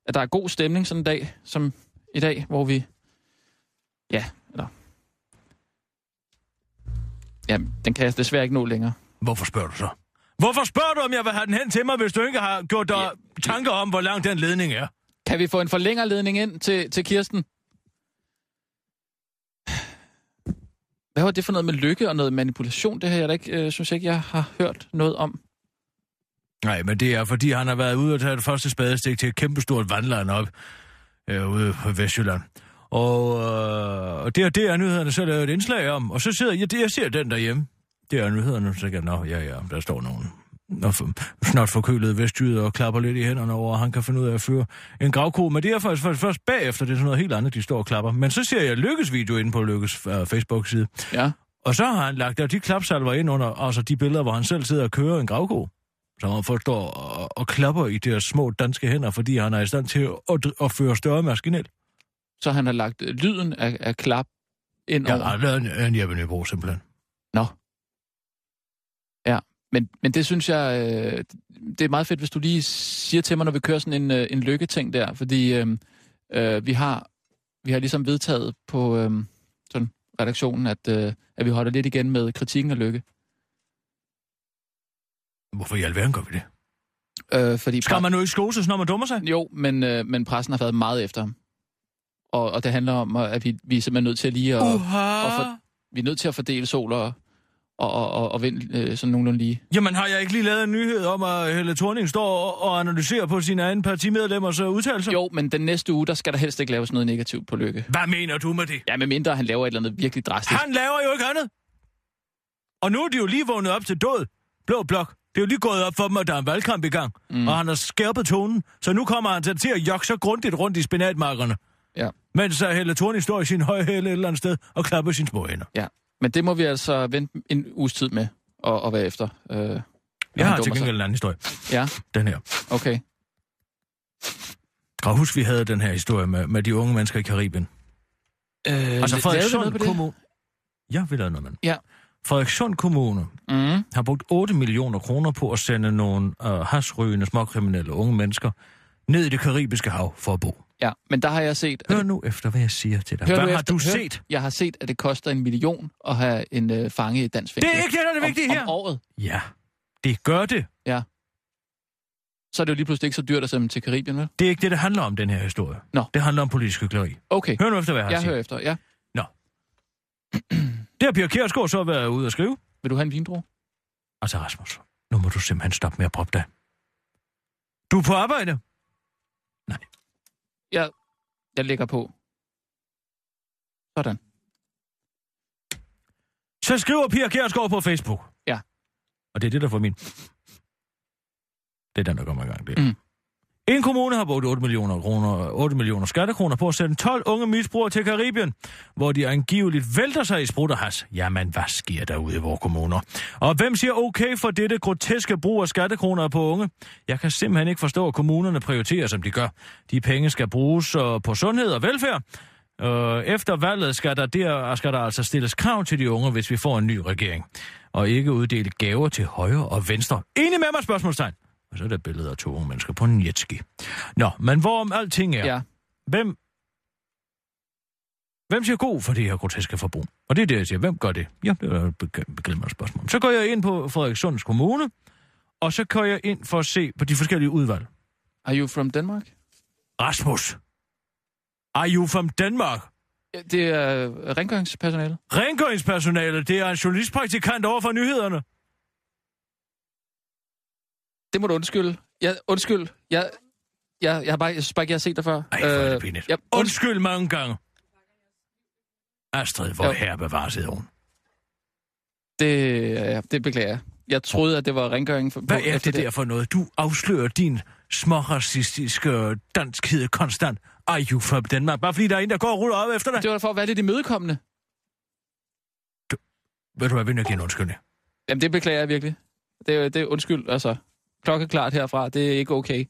at der er god stemning sådan en dag, som i dag, hvor vi... Ja, eller... Ja, den kan jeg desværre ikke nå længere. Hvorfor spørger du så? Hvorfor spørger du, om jeg vil have den hen til mig, hvis du ikke har gjort dig ja. tanker om, hvor lang den ledning er? Kan vi få en forlængerledning ind til, til Kirsten? Hvad var det for noget med lykke og noget manipulation? Det her jeg da ikke, øh, synes jeg ikke, jeg har hørt noget om. Nej, men det er, fordi han har været ude og tage det første spadestik til et kæmpestort vandland op øh, ude på Vestjylland. Og øh, det, er, det er nyhederne så lavet et indslag om, og så sidder jeg, jeg ser den derhjemme. Det er nyhederne, så kan nå, ja, ja, der står nogen og snart forkølet vestjyder og klapper lidt i hænderne over, at han kan finde ud af at føre en gravko. Men det er faktisk først, først bagefter, det er sådan noget helt andet, de står og klapper. Men så ser jeg Lykkes video inde på Lykkes uh, Facebook-side. Ja. Og så har han lagt der de klapsalver ind under, altså de billeder, hvor han selv sidder og kører en gravko. Så han forstår og, og klapper i de små danske hænder, fordi han er i stand til at, at, at føre større maskinel. Så han har lagt lyden af, af klap ind over? han har lavet en, en Jeppe Nybro, simpelthen. Nå. Ja, men, men det synes jeg, øh, det er meget fedt, hvis du lige siger til mig, når vi kører sådan en, øh, en lykketing der, fordi øh, øh, vi har vi har ligesom vedtaget på øh, sådan redaktionen, at, øh, at vi holder lidt igen med kritikken af lykke. Hvorfor i alverden gør vi det? Øh, fordi Skal man nu ikke skoses, når man dummer sig? Jo, men, øh, men pressen har været meget efter ham. Og, og det handler om, at vi, vi er simpelthen nødt til lige at, Uha! og for, vi er nødt til at fordele sol og, og, og, og, og vind øh, sådan nogenlunde lige. Jamen har jeg ikke lige lavet en nyhed om, at Helle Thorning står og, og analyserer på sine egne partimedlemmers øh, udtalelser? Jo, men den næste uge, der skal der helst ikke laves noget negativt på lykke. Hvad mener du med det? Ja, med mindre han laver et eller andet virkelig drastisk. Han laver jo ikke andet. Og nu er de jo lige vågnet op til død. Blå blok. Det er jo lige gået op for dem, at der er en valgkamp i gang. Mm. Og han har skærpet tonen. Så nu kommer han til at jogge så grundigt rundt i spinatmarkerne. Ja. Mens uh, Helle Thorning står i sin høje hæle et eller andet sted og klapper sine små hænder. ja. Men det må vi altså vente en uges tid med og, og være efter. Øh, Jeg har til sig. gengæld en anden historie. Ja, Den her. okay. Og husk, vi havde den her historie med, med de unge mennesker i Karibien. Øh, Altså Frederikssund? Kommune... Ja, vi lavede noget med den. Ja. Frederikssund Kommune Mm. har brugt 8 millioner kroner på at sende nogle øh, hasrygende småkriminelle unge mennesker ned i det karibiske hav for at bo. Ja, men der har jeg set... Hør nu efter, hvad jeg siger til dig. Hør hvad har efter, du hør, set? Jeg har set, at det koster en million at have en øh, fange i dansk Det fængsel. er ikke det, der er det vigtige om, her. Om året. Ja, det gør det. Så er det jo lige pludselig ikke så dyrt at sende til Karibien, vel? Det er ikke det, det handler om, den her historie. Nå. Det handler om politisk hykleri. Okay, Hør nu efter, hvad jeg har jeg hører efter. Ja. Det har Pia Kjærsgaard så været ude at skrive. Vil du have en vindrue? Altså, Rasmus, nu må du simpelthen stoppe med at proppe dig. Du er på arbejde. Jeg, jeg lægger på. Sådan. Så skriver Pia Kjærsgaard på Facebook. Ja. Og det er det, der får min... Det er den, der kommer i gang. Det. Mm. En kommune har brugt 8 millioner, kroner, 8 millioner skattekroner på at sende 12 unge misbrugere til Karibien, hvor de angiveligt vælter sig i sprut og has. Jamen, hvad sker der ude i vores kommuner? Og hvem siger okay for dette groteske brug af skattekroner på unge? Jeg kan simpelthen ikke forstå, at kommunerne prioriterer, som de gør. De penge skal bruges øh, på sundhed og velfærd. Uh, efter valget skal der, der, skal der altså stilles krav til de unge, hvis vi får en ny regering. Og ikke uddele gaver til højre og venstre. Enig med mig, spørgsmålstegn. Og så er der billeder af to unge mennesker på en jetski. Nå, men hvorom alting er, Ja. hvem, hvem siger god for det her groteske forbrug? Og det er det, jeg siger. Hvem gør det? Ja, det er et spørgsmål. Så går jeg ind på Frederikssunds Kommune, og så går jeg ind for at se på de forskellige udvalg. Are you from Denmark? Rasmus, are you from Denmark? Ja, Det er rengøringspersonale. Rengøringspersonale, det er en journalistpraktikant over for nyhederne. Det må du undskylde. Ja, undskyld. Jeg, jeg, jeg, har bare, jeg synes bare ikke, jeg har set dig før. Ej, hvor er det Øh, pinligt. ja, undskyld. Mange gange. Astrid, hvor Jo. her bevares hun. Det, ja, det beklager jeg. Jeg troede, at det var rengøring. For, Hvad på- er efter det der for noget? Du afslører din småracistiske danskhed konstant. Are you from Denmark? Bare fordi der er en, der går og ruller op efter dig. Det var for at være lidt imødekommende. Ved du hvad, vil jeg give en undskyldning? Jamen, det beklager jeg virkelig. Det, er- det er undskyld, altså. Klokkeklart herfra, det er ikke okay.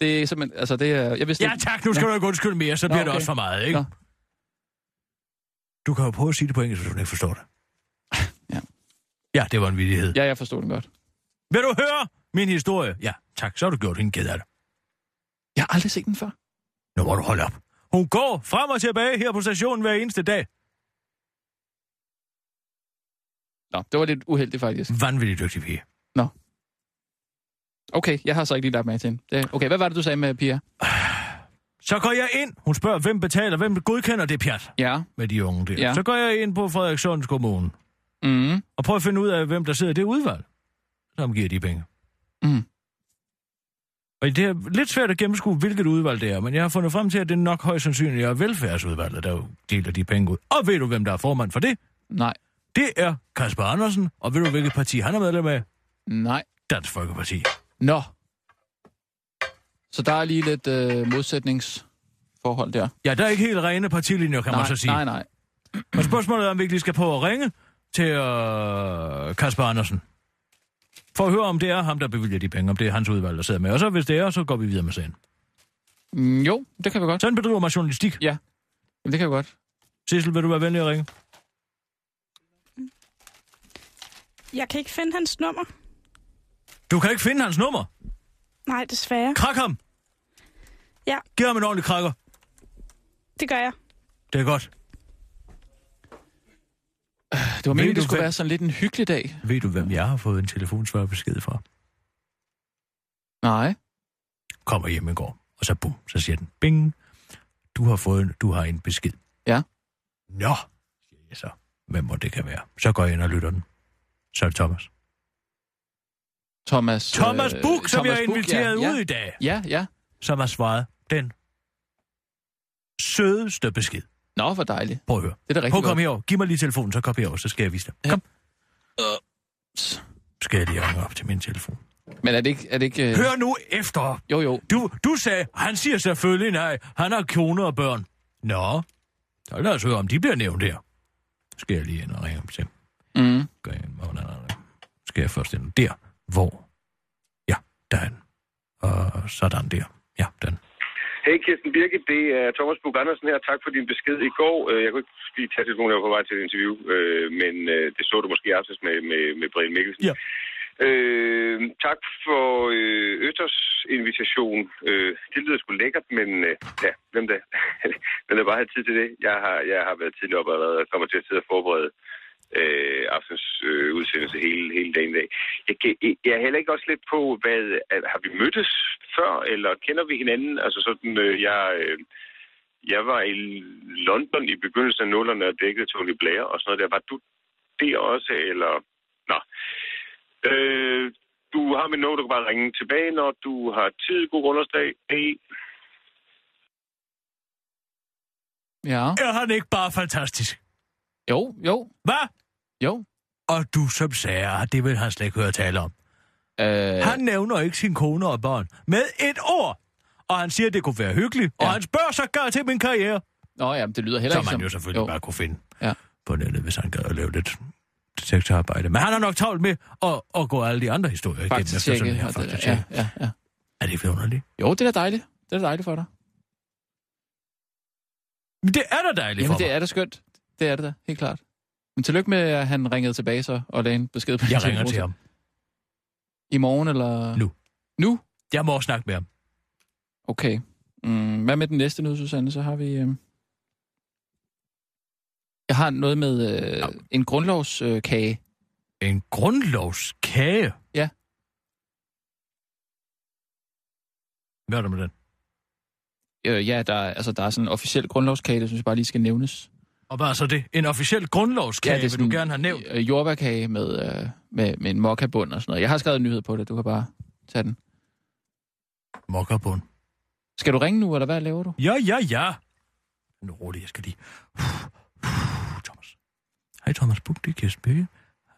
Det er simpelthen, altså det er... Jeg vidste Ja tak, nu skal du ikke undskylde mere, så Nå, bliver det okay. også for meget, ikke? Nå. Du kan jo prøve at sige det på engelsk, hvis du ikke forstår det. Ja. Ja, det var en vidighed. Ja. Ja, jeg forstod den godt. Vil du høre min historie? Ja, tak, så har du gjort hende ked af det. Jeg har aldrig set den før. Nu må du holde op. Hun går frem og tilbage her på stationen hver eneste dag. Nå, det var lidt uheldigt faktisk. Vanvittigt dygtig pige. Okay, jeg har så ikke lige lagt mærke til hende. Okay, hvad var det, du sagde med Pia? Så går jeg ind. Hun spørger, hvem betaler, hvem godkender det pjat Ja. med de unge der. Ja. Så går jeg ind på Frederikssunds Kommune Mm. og prøver at finde ud af, hvem der sidder i det udvalg, som giver de penge. Mm. Og det er lidt svært at gennemskue, hvilket udvalg det er, men jeg har fundet frem til, at det nok højst sandsynligt er velfærdsudvalget, der deler de penge ud. Og ved du, hvem der er formand for det? Nej. Det er Kasper Andersen, og ved du, hvilket parti han er medlem af? Nej. Dansk Folkeparti. Nå. Så der er lige lidt øh, modsætningsforhold der. Ja, der er ikke helt rene partilinjer, kan nej, man så sige. nej, nej. Og spørgsmålet er, om vi ikke lige skal prøve at ringe til øh, Kasper Andersen. For at høre, om det er ham, der bevilger de penge, om det er hans udvalg, der sidder med. Og så hvis det er, så går vi videre med sagen. Mm, jo, det kan vi godt. Sådan bedriver man journalistik. Jamen, det kan vi godt. Sissel, vil du være venlig at ringe? Jeg kan ikke finde hans nummer. Du kan ikke finde hans nummer. Nej, desværre. Krak ham. Ja. Giv ham en ordentlig krakker. Det gør jeg. Det er godt. Det var meningen, det skulle hvem- være sådan lidt en hyggelig dag. Ved du, hvem jeg har fået en telefonsvarebesked fra? Nej. Kommer hjem i går, og så bum, så siger den, bing, du har fået, en- du har en besked. Ja. Nå, siger jeg så. Hvem må det kan være? Så går jeg ind og lytter den. Så er det Thomas. Thomas... Thomas øh, Buk, som Thomas jeg har inviteret ja, ud ja. i dag, Ja, ja. som har svaret den sødeste besked. Nå, hvor dejligt. Prøv at høre. Det er da rigtig Prøv komme herover. Giv mig lige telefonen, så kom herover, så skal jeg vise dig. Ja. Kom. S- Skal jeg lige ringe op til min telefon. Men er det ikke... Er det ikke øh... Hør nu efter. Jo, jo. Du, du sagde, han siger selvfølgelig nej. Han har kone og børn. Nå, så lad os høre, om de bliver nævnt her. Skal jeg lige ind og ringe op til. Mm. Gør jeg en måned, Skal jeg først ind der, hvor... Ja, der er den. Og sådan der. Ja, den. Hey Kirsten Birgit, det er Thomas Bug Andersen her. Tak for din besked i går. Øh, Jeg kunne ikke lige tage telefonen, jeg var på vej til et interview, øh, men øh, det så du måske i aftes med, med, med Brian Mikkelsen. Ja. Øh, tak for øh, Østers invitation. Øh, det lyder sgu lækkert, men øh, ja, hvem da? men jeg bare have tid til det. Jeg har, jeg har været tidligere op allerede og kommer til at sidde og forberede øh, aftens øh, udsendelse hele, hele dagen i dag. Jeg, jeg er heller ikke også lidt på, hvad, har vi mødtes før, eller kender vi hinanden? Altså sådan, øh, jeg, øh, jeg var i London i begyndelsen af nullerne og dækkede Tony Blair og sådan noget der. Var du det også, eller... Nå. Øh, du har mit nummer, du kan bare ringe tilbage, når du har tid. God grundlovsdag. Hey. Ja. Er han ikke bare fantastisk? Jo, jo, Hvad? jo. Og du som sagde, at det vil han slet ikke høre tale om. Øh, Han nævner ikke sin kone og børn med et ord. Og han siger, at det kunne være hyggeligt. Ja. Ja. Og han spørger så gør til min karriere. Nå ja, men det lyder heller ikke man som... jo selvfølgelig jo. bare kunne finde Ja. på nettet, hvis han gad at lave lidt detektorarbejde. Men han har nok travlt med at, at gå alle de andre historier igennem. Faktisk tjekke. faktatjek. Ja, ja, ja. Er det vidunderligt? Jo, det er dejligt. Det er dejligt for dig. Men det er da dejligt Jamen, for det mig. er da skønt. Det er det da, helt klart. Men tillykke med, at han ringede tilbage så og lagde en besked på Jeg ringer til ham. I morgen, eller? Nu. Nu? Jeg må snakke med ham. Okay. Mm, hvad med den næste nu, Susanne? Så har vi... Øh... Jeg har noget med øh, Ja. en grundlovskage. Øh, kage. En grundlovskage? Ja. Hvad er der med den? øh, ja, der, er- altså, der er sådan en officiel grundlovskage, det synes jeg bare lige skal nævnes. Og hvad er så det? En officiel grundlovskage, ja, vil du gerne have nævnt? Øh, jordbærkage med, øh, med, med en mokkabund og sådan noget. Jeg har skrevet en nyhed på det, du kan bare tage den. Mokkerbund. Skal du ringe nu, eller hvad laver du? Ja, ja, ja. Nu rolig, jeg skal lige... Thomas. Hej Thomas Buk, det er Kirsten Birke.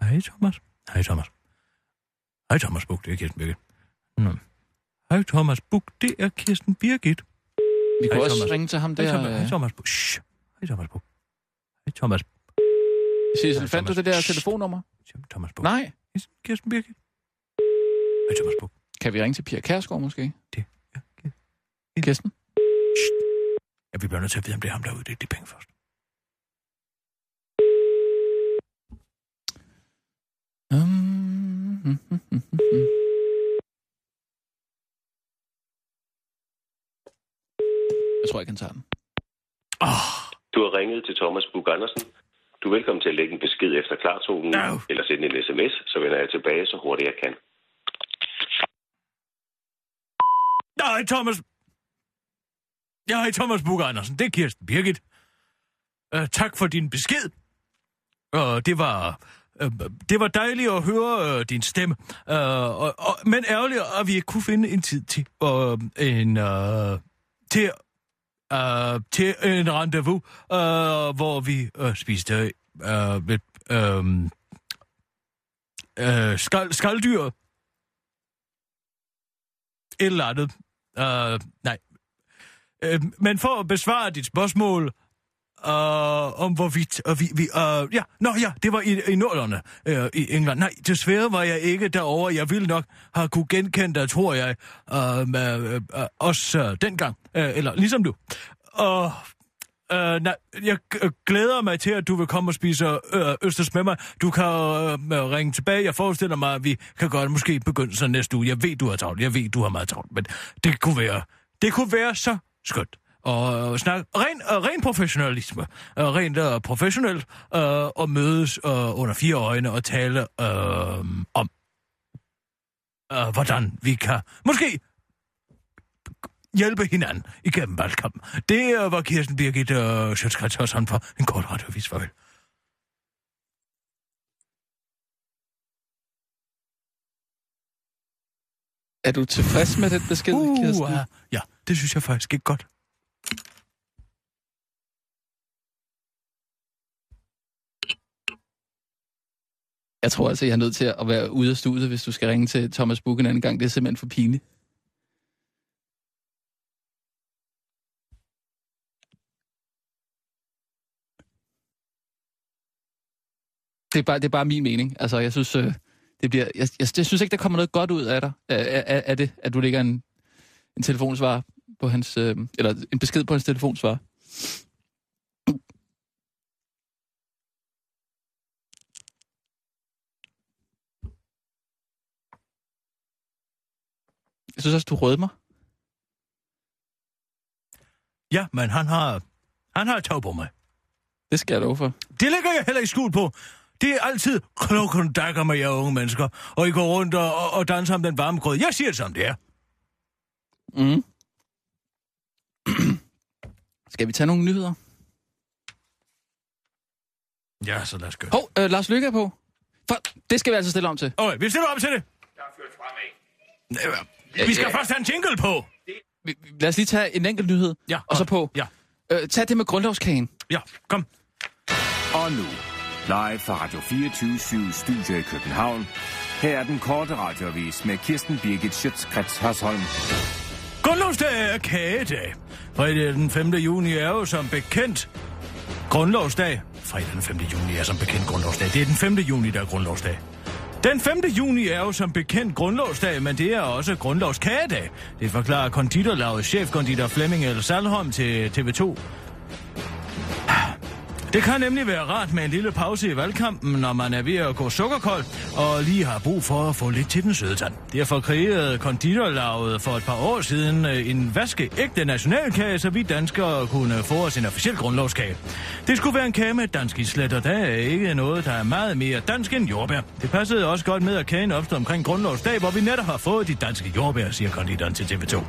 Hej Thomas. Hej Thomas. Hej Thomas Buk, det er Kirsten Birke. Nå. Hej Thomas Buk, det er Kirsten Birgit. Vi kan Hej, også Thomas. ringe til ham Hej der. Thomas, hej øh, Thomas Buk. Shh. Hej Thomas Buk. Thomas. Sissel, fandt du Thomas. det der Shh. telefonnummer? Thomas Buk. Nej. Kirsten Birgit. Hej Thomas Buk. Kan vi ringe til Pia Kærsgaard måske? Det er Kirsten. Kirsten? Ja, vi bliver nødt til at vide, om det er ham, der er. Det er de penge først. Um, tror ikke, han tager den. Du har ringet til Thomas Bug Andersen. Du er velkommen til at lægge en besked efter klartonen, No. eller sende en sms, så vender jeg tilbage så hurtigt jeg kan. Nej, Thomas. Jeg er Thomas Bug Andersen. Det er Kirsten Birgit. Uh, tak for din besked. Og det var... Uh, det var dejligt at høre uh, din stemme. Uh, og, og, men ærgerligt, at vi ikke kunne finde en tid til uh, en... Uh, til, øh, til en rendezvous, øh, hvor vi øh, spiste øh, lidt... øh, øh, skal, skalddyr. Et eller andet. Øh, nej. Øh, men for at besvare dit spørgsmål, øh, om hvorvidt... Øh, vi, vi, øh, ja, nå ja, det var i, i Norderne øh, i England. Nej, desværre var jeg ikke derovre. Jeg ville nok have kunne genkende dig, tror jeg, øh, med, øh, os øh, dengang. Øh, eller ligesom du. Og... Uh, nej, jeg glæder mig til, at du vil komme og spise øh, østers med mig. Du kan øh, øh ringe tilbage. Jeg forestiller mig, at vi kan godt måske begynde så næste uge. Jeg ved, du har travlt. Jeg ved, du har meget travlt. Men det kunne være, det kunne være så skønt. Og snakke ren, ren professionalisme. Rent øh, professionelt. Øh, og mødes øh, under fire øjne og tale øh, om, øh, hvordan vi kan måske hjælpe hinanden igennem valgkampen. Det øh, var Kirsten Birgit og Sjøtskrets Hørsholm for en kort radiovis. Farvel. Er du tilfreds med den besked, uh, Kirsten? Uh, ja, det synes jeg faktisk ikke godt. Jeg tror altså, jeg er nødt til at være ude af studiet, hvis du skal ringe til Thomas Buch en anden gang. Det er simpelthen for pinligt. Det er bare, det er bare min mening. Altså, jeg synes, øh, det bliver, jeg, jeg, jeg synes ikke, der kommer noget godt ud af dig, af, af, af det, at du lægger en, en telefonsvar på hans, øh, eller en besked på hans telefonsvar. Jeg synes også, du rødmer. Ja, men han har, han har et tag på mig. Det skal jeg love for. Det lægger jeg heller ikke skuld på. Det er altid klokken dækker med jer unge mennesker, og I går rundt og, og, og danser om den varme grød. Jeg siger det som det er. Mm. Skal vi tage nogle nyheder? Ja, så lad os gøre. Hov, øh, Lars Lykke er på. For, det skal vi altså stille om til. Okay, vi stiller op til det. Jeg har ført fremad. Vi skal først have en jingle på. Lad os lige tage en enkelt nyhed, Ja, og så på. Ja, Øh, tag det med grundlovskagen. ja, kom. Og nu, live fra Radio 24 Studio i København. Her er den korte radiovis med Kirsten Birgit Schøtzgrads Hasholm. Grundlovsdag er kagedag. Fredag den 5. juni er jo som bekendt grundlovsdag. Fredag den 5. juni er som bekendt grundlovsdag. Det er den 5. juni, der er grundlovsdag. Den 5. juni er jo som bekendt grundlovsdag, men det er også grundlovskagedag. Det forklarer konditorlavets chefkonditor Flemming L. Salholm til TV2. Det kan nemlig være rart med en lille pause i valgkampen, når man er ved at gå sukkerkold og lige har brug for at få lidt til den søde tand. Derfor kreerede konditorlaget for et par år siden øh, en vaskeægte nationalkage, så vi danskere kunne få os en officiel grundlovskage. Det skulle være en kage med dansk islet, og der er ikke noget, der er meget mere dansk end jordbær. Det passede også godt med, at kagen opstod omkring grundlovsdag, hvor vi netop har fået de danske jordbær, siger konditoren til TV2.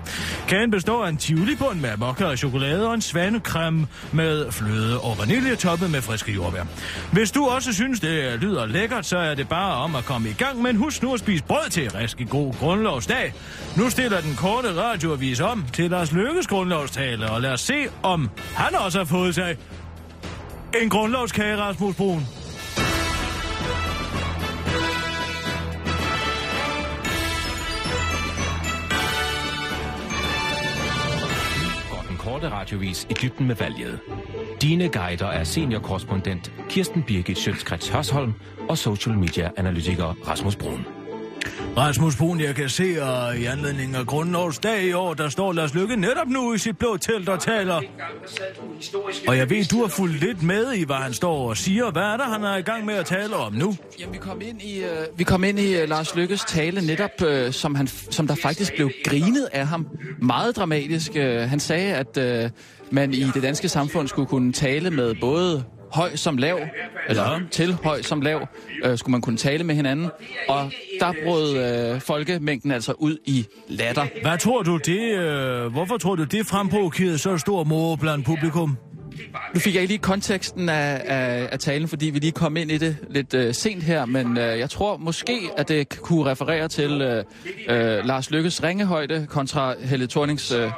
Kagen består af en tivoli med mokka og chokolade og en svanecreme med fløde og vanilje toppet med friske jordbær. Hvis du også synes, det lyder lækkert, så er det bare om at komme i gang, men husk nu at spise brød til rigtig god grundlovsdag. Nu stiller den korte radioavis om til Lars Lykkes grundlovstale, og lad os se, om han også har fået sig en grundlovskage, Rasmus Brun. korte radiovis i dybden med valget. Dine guider er seniorkorrespondent Kirsten Birgit Schøtzgrads Hørsholm og social media analytiker Rasmus Brun. Rasmus Brun, jeg kan se, at i anledning af Grundlovsdag i år, der står Lars Lykke netop nu i sit blå telt og taler. Og jeg ved, du har fulgt lidt med i, hvad han står og siger. Hvad er der, han er i gang med at tale om nu? Jamen, vi kom ind i, øh, vi kom ind i øh, Lars Lykkes tale netop, øh, som, han, som der faktisk blev grinet af ham. Meget dramatisk. Øh, han sagde, at øh, man i det danske samfund skulle kunne tale med både høj som lav, eller til høj som lav, øh, skulle man kunne tale med hinanden. Og der brød øh, folkemængden altså ud i latter. Hvad tror du det, øh, hvorfor tror du det fremprovokerede så stor mor blandt publikum? Nu fik jeg ikke lige konteksten af, af, af talen, fordi vi lige kom ind i det lidt øh, sent her, men øh, jeg tror måske, at det kunne referere til øh, øh, Lars Lykkes ringehøjde kontra Helle Thornings... Øh,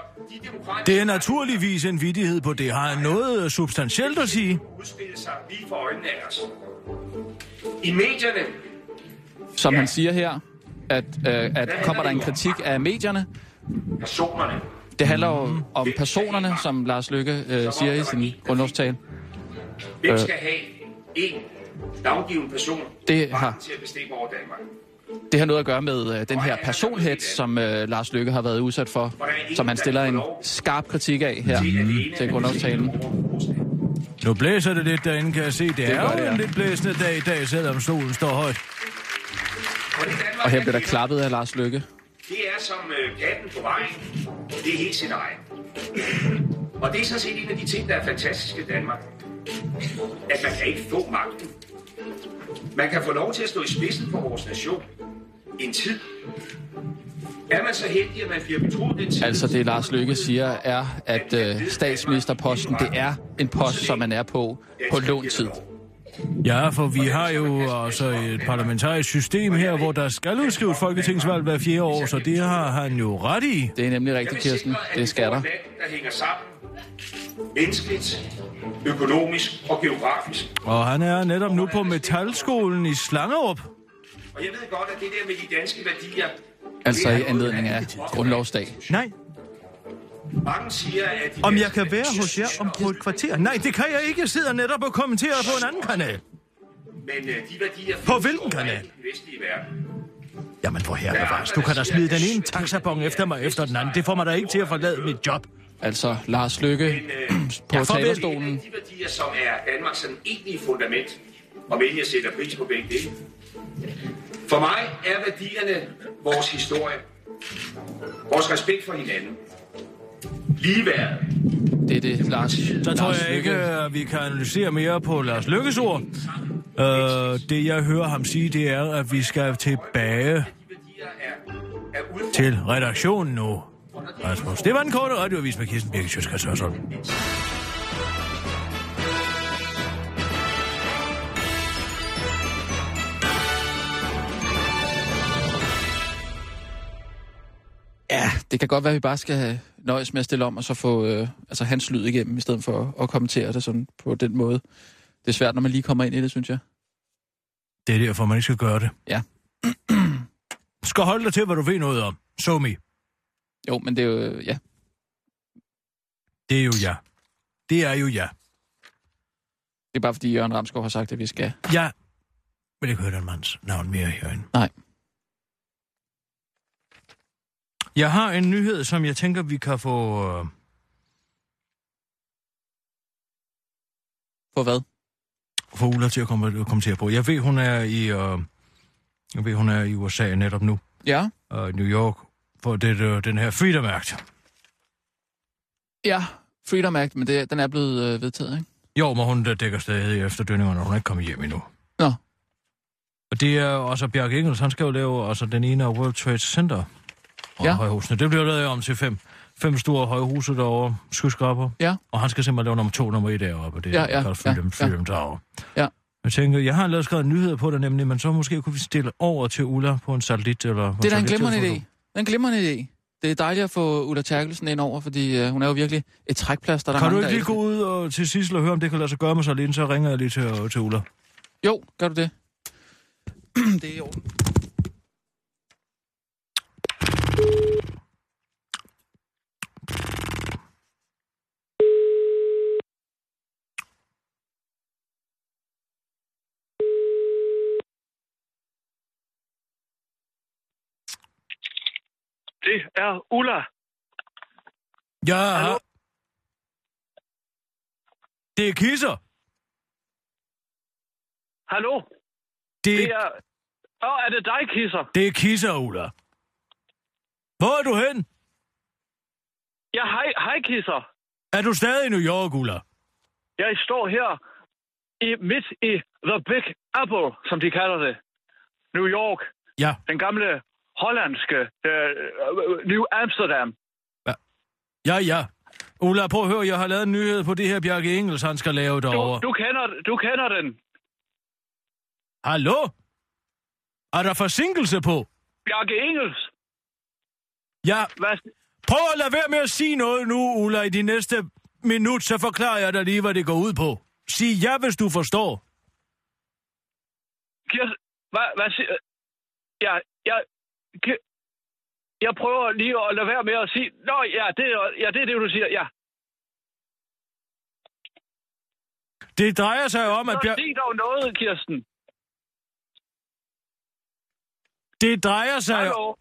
Det er naturligvis en vidighed på det. Har noget substantielt at sige? udspille sig lige for øjnene af os. I medierne som han siger her, at, øh, at kommer der en kritik af medierne. personerne. Det handler jo om personerne, som Lars Lykke øh, siger i sin grundlovstale. Hvem Øh. skal have en navngiven person Det har- til at bestemme over Danmark? Det har noget at gøre med øh, den her personhets, som øh, Lars Lykke har været udsat for, som han stiller en skarp kritik af her til grundlovstalen. Nu blæser det lidt derinde, kan jeg se. Det, det er jo det, ja. en lidt blæsende dag i dag, selvom solen står højt. Og her jeg bliver der klappet af Lars Lykke. Det er som øh, katten på vejen. Det er helt sin egen. Og det er sådan set en af de ting, der er fantastiske i Danmark. At man kan ikke få magten. Man kan få lov til at stå i spidsen for vores nation. En tid. Er man så heldig, at man bliver betroet den tid? Altså det Lars Lykke siger er, at øh, statsministerposten, det er en post, som man er på på låntid. Ja, for vi har jo altså et parlamentarisk system her, hvor der skal udskrives folketingsvalg hver fjerde år, så det har han jo ret i. Det er nemlig rigtigt, Kirsten. Det skal der. der hænger sammen. Menneskeligt, økonomisk og geografisk. Og han er netop nu på Metalskolen i Slangerup. Og jeg ved godt, at det der med de danske værdier... Altså er i anledning af grundlovsdag. Nej, Mange siger, at om jeg kan være hos jer om på et kvarter. Nej, det kan jeg ikke. Jeg sidder netop og kommenterer på en anden kanal. Men øh, de værdier... På hvilken kanal? i den vestlige verden. Jamen, hvor herre bevares. Du kan da smide den ene taxabong efter mig efter den anden. Det får mig da ikke til at forlade mit job. Altså Lars Lykke Men øh, på Ja, talerstolen. de værdier, som er Danmarks sådan egentlige fundament, og men jeg sætter pris på begge dele. For mig er værdierne vores historie. Vores respekt for hinanden. Ligeværd. Det er det, Lars, Så tror Lars jeg ikke, at vi kan analysere mere på Lars Lykkes ord. Uh, det, jeg hører ham sige, det er, at vi skal tilbage til redaktionen nu. Rasmus, det var den korte radioavis med Kirsten Birgit Sjøtskrets. Ja, det kan godt være, at vi bare skal nøjes med at stille om, og så få øh, altså, hans lyd igennem, i stedet for at kommentere det sådan på den måde. Det er svært, når man lige kommer ind i det, synes jeg. Det er derfor, man ikke skal gøre det. Ja. skal holde dig til, hvad du ved noget om. So me. Jo, men det er jo, øh, ja. Det er jo ja. Det er jo ja. Det er bare fordi Jørgen Ramskov har sagt, at vi skal. Jeg vil ikke høre den mands navn mere herinde. Nej. Jeg har en nyhed, som jeg tænker, vi kan få... Øh, For hvad? få Ulla til at komme, kommentere på. Jeg ved, hun er i... Øh, jeg ved, hun er i USA netop nu. Ja. Øh, New York. For det, øh, den her Freedom Act. Ja, Freedom Act, men det, den er blevet øh, vedtaget, ikke? Jo, men hun der dækker stadig efter dønningerne, og hun er ikke kommet hjem endnu. Nå. Og det er også Bjarke Engels, han skal jo lave også den ene af World Trade Center. Og Ja. højhusene. Det bliver lavet om til fem, fem store højhuse derovre, skyskraber. Ja. Og han skal simpelthen lave nummer to, nummer et deroppe, og det Ja, er ja, kaldt Freedom, ja, Freedom Tower. Ja. Jeg tænker, jeg har lavet skrevet nyheder på det nemlig, men så måske kunne vi stille over til Ulla på en satellit, eller... Det er da en glimrende idé. En glimrende idé. Det er dejligt at få Ulla Terkelsen ind over, fordi øh, hun er jo virkelig et trækplaster, der er Kan du ikke lige gå ud og, til Sissel og høre, om det kan lade sig gøre med Salin, så ringer jeg lige til, til Ulla. Jo, gør du det? det er i orden. Det er Ulla. Ja, Hallo? det er kisser. Hallo? Det, Det er... Åh, er det dig, Kisser? det er kisser, Ulla. Hvor er du hen? Ja, hej, hej, Kisser. Er du stadig i New York, Ulla? Jeg står her i, midt i The Big Apple, som de kalder det. New York. Ja. Den gamle hollandske øh, New Amsterdam. Ja, ja. Ulla, prøv at høre, jeg har lavet en nyhed på det her Bjarke Engels, han skal lave Du, derovre. du, kender, du kender den. Hallo? Er der forsinkelse på? Bjarke Engels. Ja, Hvad? prøv at lade være med at sige noget nu, Ulla, i de næste minut, så forklarer jeg dig lige, hvad det går ud på. Sig ja, hvis du forstår. Kirs, hvad, hvad siger... Ja, jeg... Jeg prøver lige at lade være med at sige... Nå, ja, det, er- ja, det er det, du siger. Ja. Det drejer sig jo om, at Så Bjar... sig dog noget, Kirsten. Det drejer sig jo... Hallo?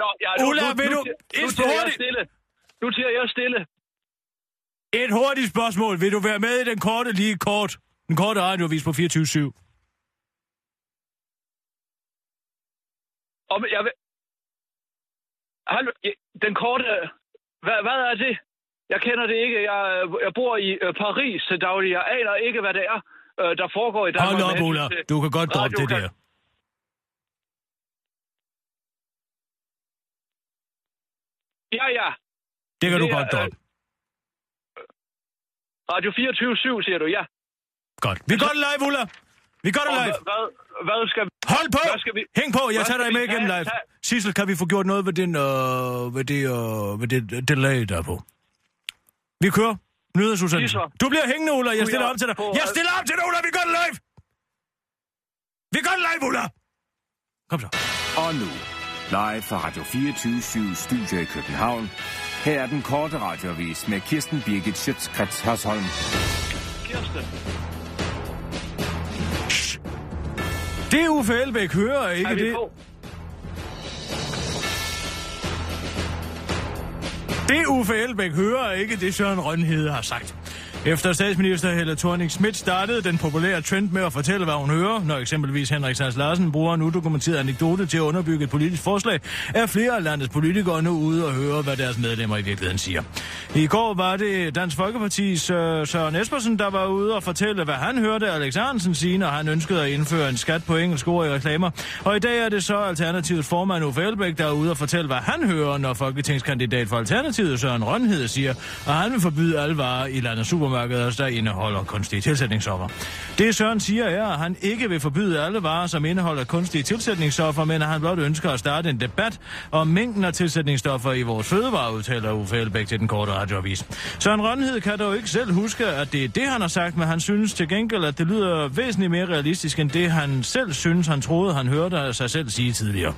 Nå, ja, nu, Ulla, nu, vil nu, du- nu, et nu hurtigt- stille. Nu tiger jeg stille. Et hurtigt spørgsmål. Vil du være med i den korte lige kort? Den korte radiovis på 24 Om jeg vil... Hallo, den korte... Hvad, hvad er det? Jeg kender det ikke. Jeg, jeg bor i øh, Paris til daglig. Jeg aner ikke, hvad det er, øh, der foregår i Danmark. Hold op, Ulla. Du kan godt droppe det der. Ja, ja. Det kan du Det er, godt droppe. Radio 24-7, siger du, ja. Godt. Vi det live, Ulla. Vi gør det live. hvad, hvad, skal vi... Hold på! Hvad skal vi... Hæng på, jeg tager dig med igennem tage- live. Sissel, kan vi få gjort noget ved, den, øh, ved det, øh, ved det delay, der er på? Vi kører. Nyhedsudsendelsen. Du bliver hængende, Ulla. Jeg stiller om til dig. Jeg stiller om til dig, Ulla. Vi gør det live. Vi gør det live, Ulla. Kom så. Og nu, live fra Radio 24 Studio i København. Her er den korte radiovis med Kirsten Birgit Schøtzgrads Hasholm. Kirsten. Det Uffe Elbæk hører ikke Er det. på? Det Uffe Elbæk hører ikke det Søren Rønhede har sagt. Efter statsminister Helle thorning Schmidt startede den populære trend med at fortælle, hvad hun hører, når eksempelvis Henrik Sars Larsen bruger en udokumenteret anekdote til at underbygge et politisk forslag, er flere af landets politikere nu ude og høre, hvad deres medlemmer i virkeligheden siger. I går var det Dansk Folkepartis øh, Søren Espersen, der var ude og fortælle, hvad han hørte Alex Arnsen sige, når han ønskede at indføre en skat på engelsk ord i reklamer. Og i dag er det så Alternativets formand Uffe Elbæk, der er ude og fortælle, hvad han hører, når folketingskandidat for Alternativet Søren Rønhed siger, at han vil forbyde alle varer i landets supermarkeder, der indeholder kunstige tilsætningsstoffer. Det Søren siger er, at han ikke vil forbyde alle varer, som indeholder kunstige tilsætningsstoffer, men at han blot ønsker at starte en debat om mængden af tilsætningsstoffer i vores fødevarer, udtaler Uffe Elbæk til den korte radioavis. Søren Rønhed kan dog ikke selv huske, at det er det, han har sagt, men han synes til gengæld, at det lyder væsentligt mere realistisk end det, han selv synes, han troede, han hørte sig selv sige tidligere.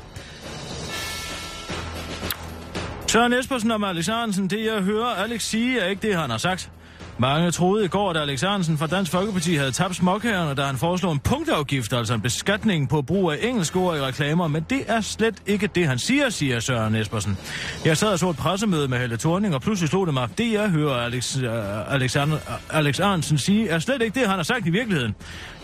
Søren Espersen og Alex Arnsen, det jeg hører Alex sige, er ikke det, han har sagt. Mange troede i går, at Alex Arnsen fra Dansk Folkeparti havde tabt småkagerne, da han foreslog en punktafgift, altså en beskatning på brug af engelske ord i reklamer, men det er slet ikke det, han siger, siger Søren Espersen. Jeg sad og så et pressemøde med Helle Thorning, og pludselig slog det mig, det jeg hører Alex, uh, Alex, Arne, Alex Arnsen sige, er slet ikke det, han har sagt i virkeligheden.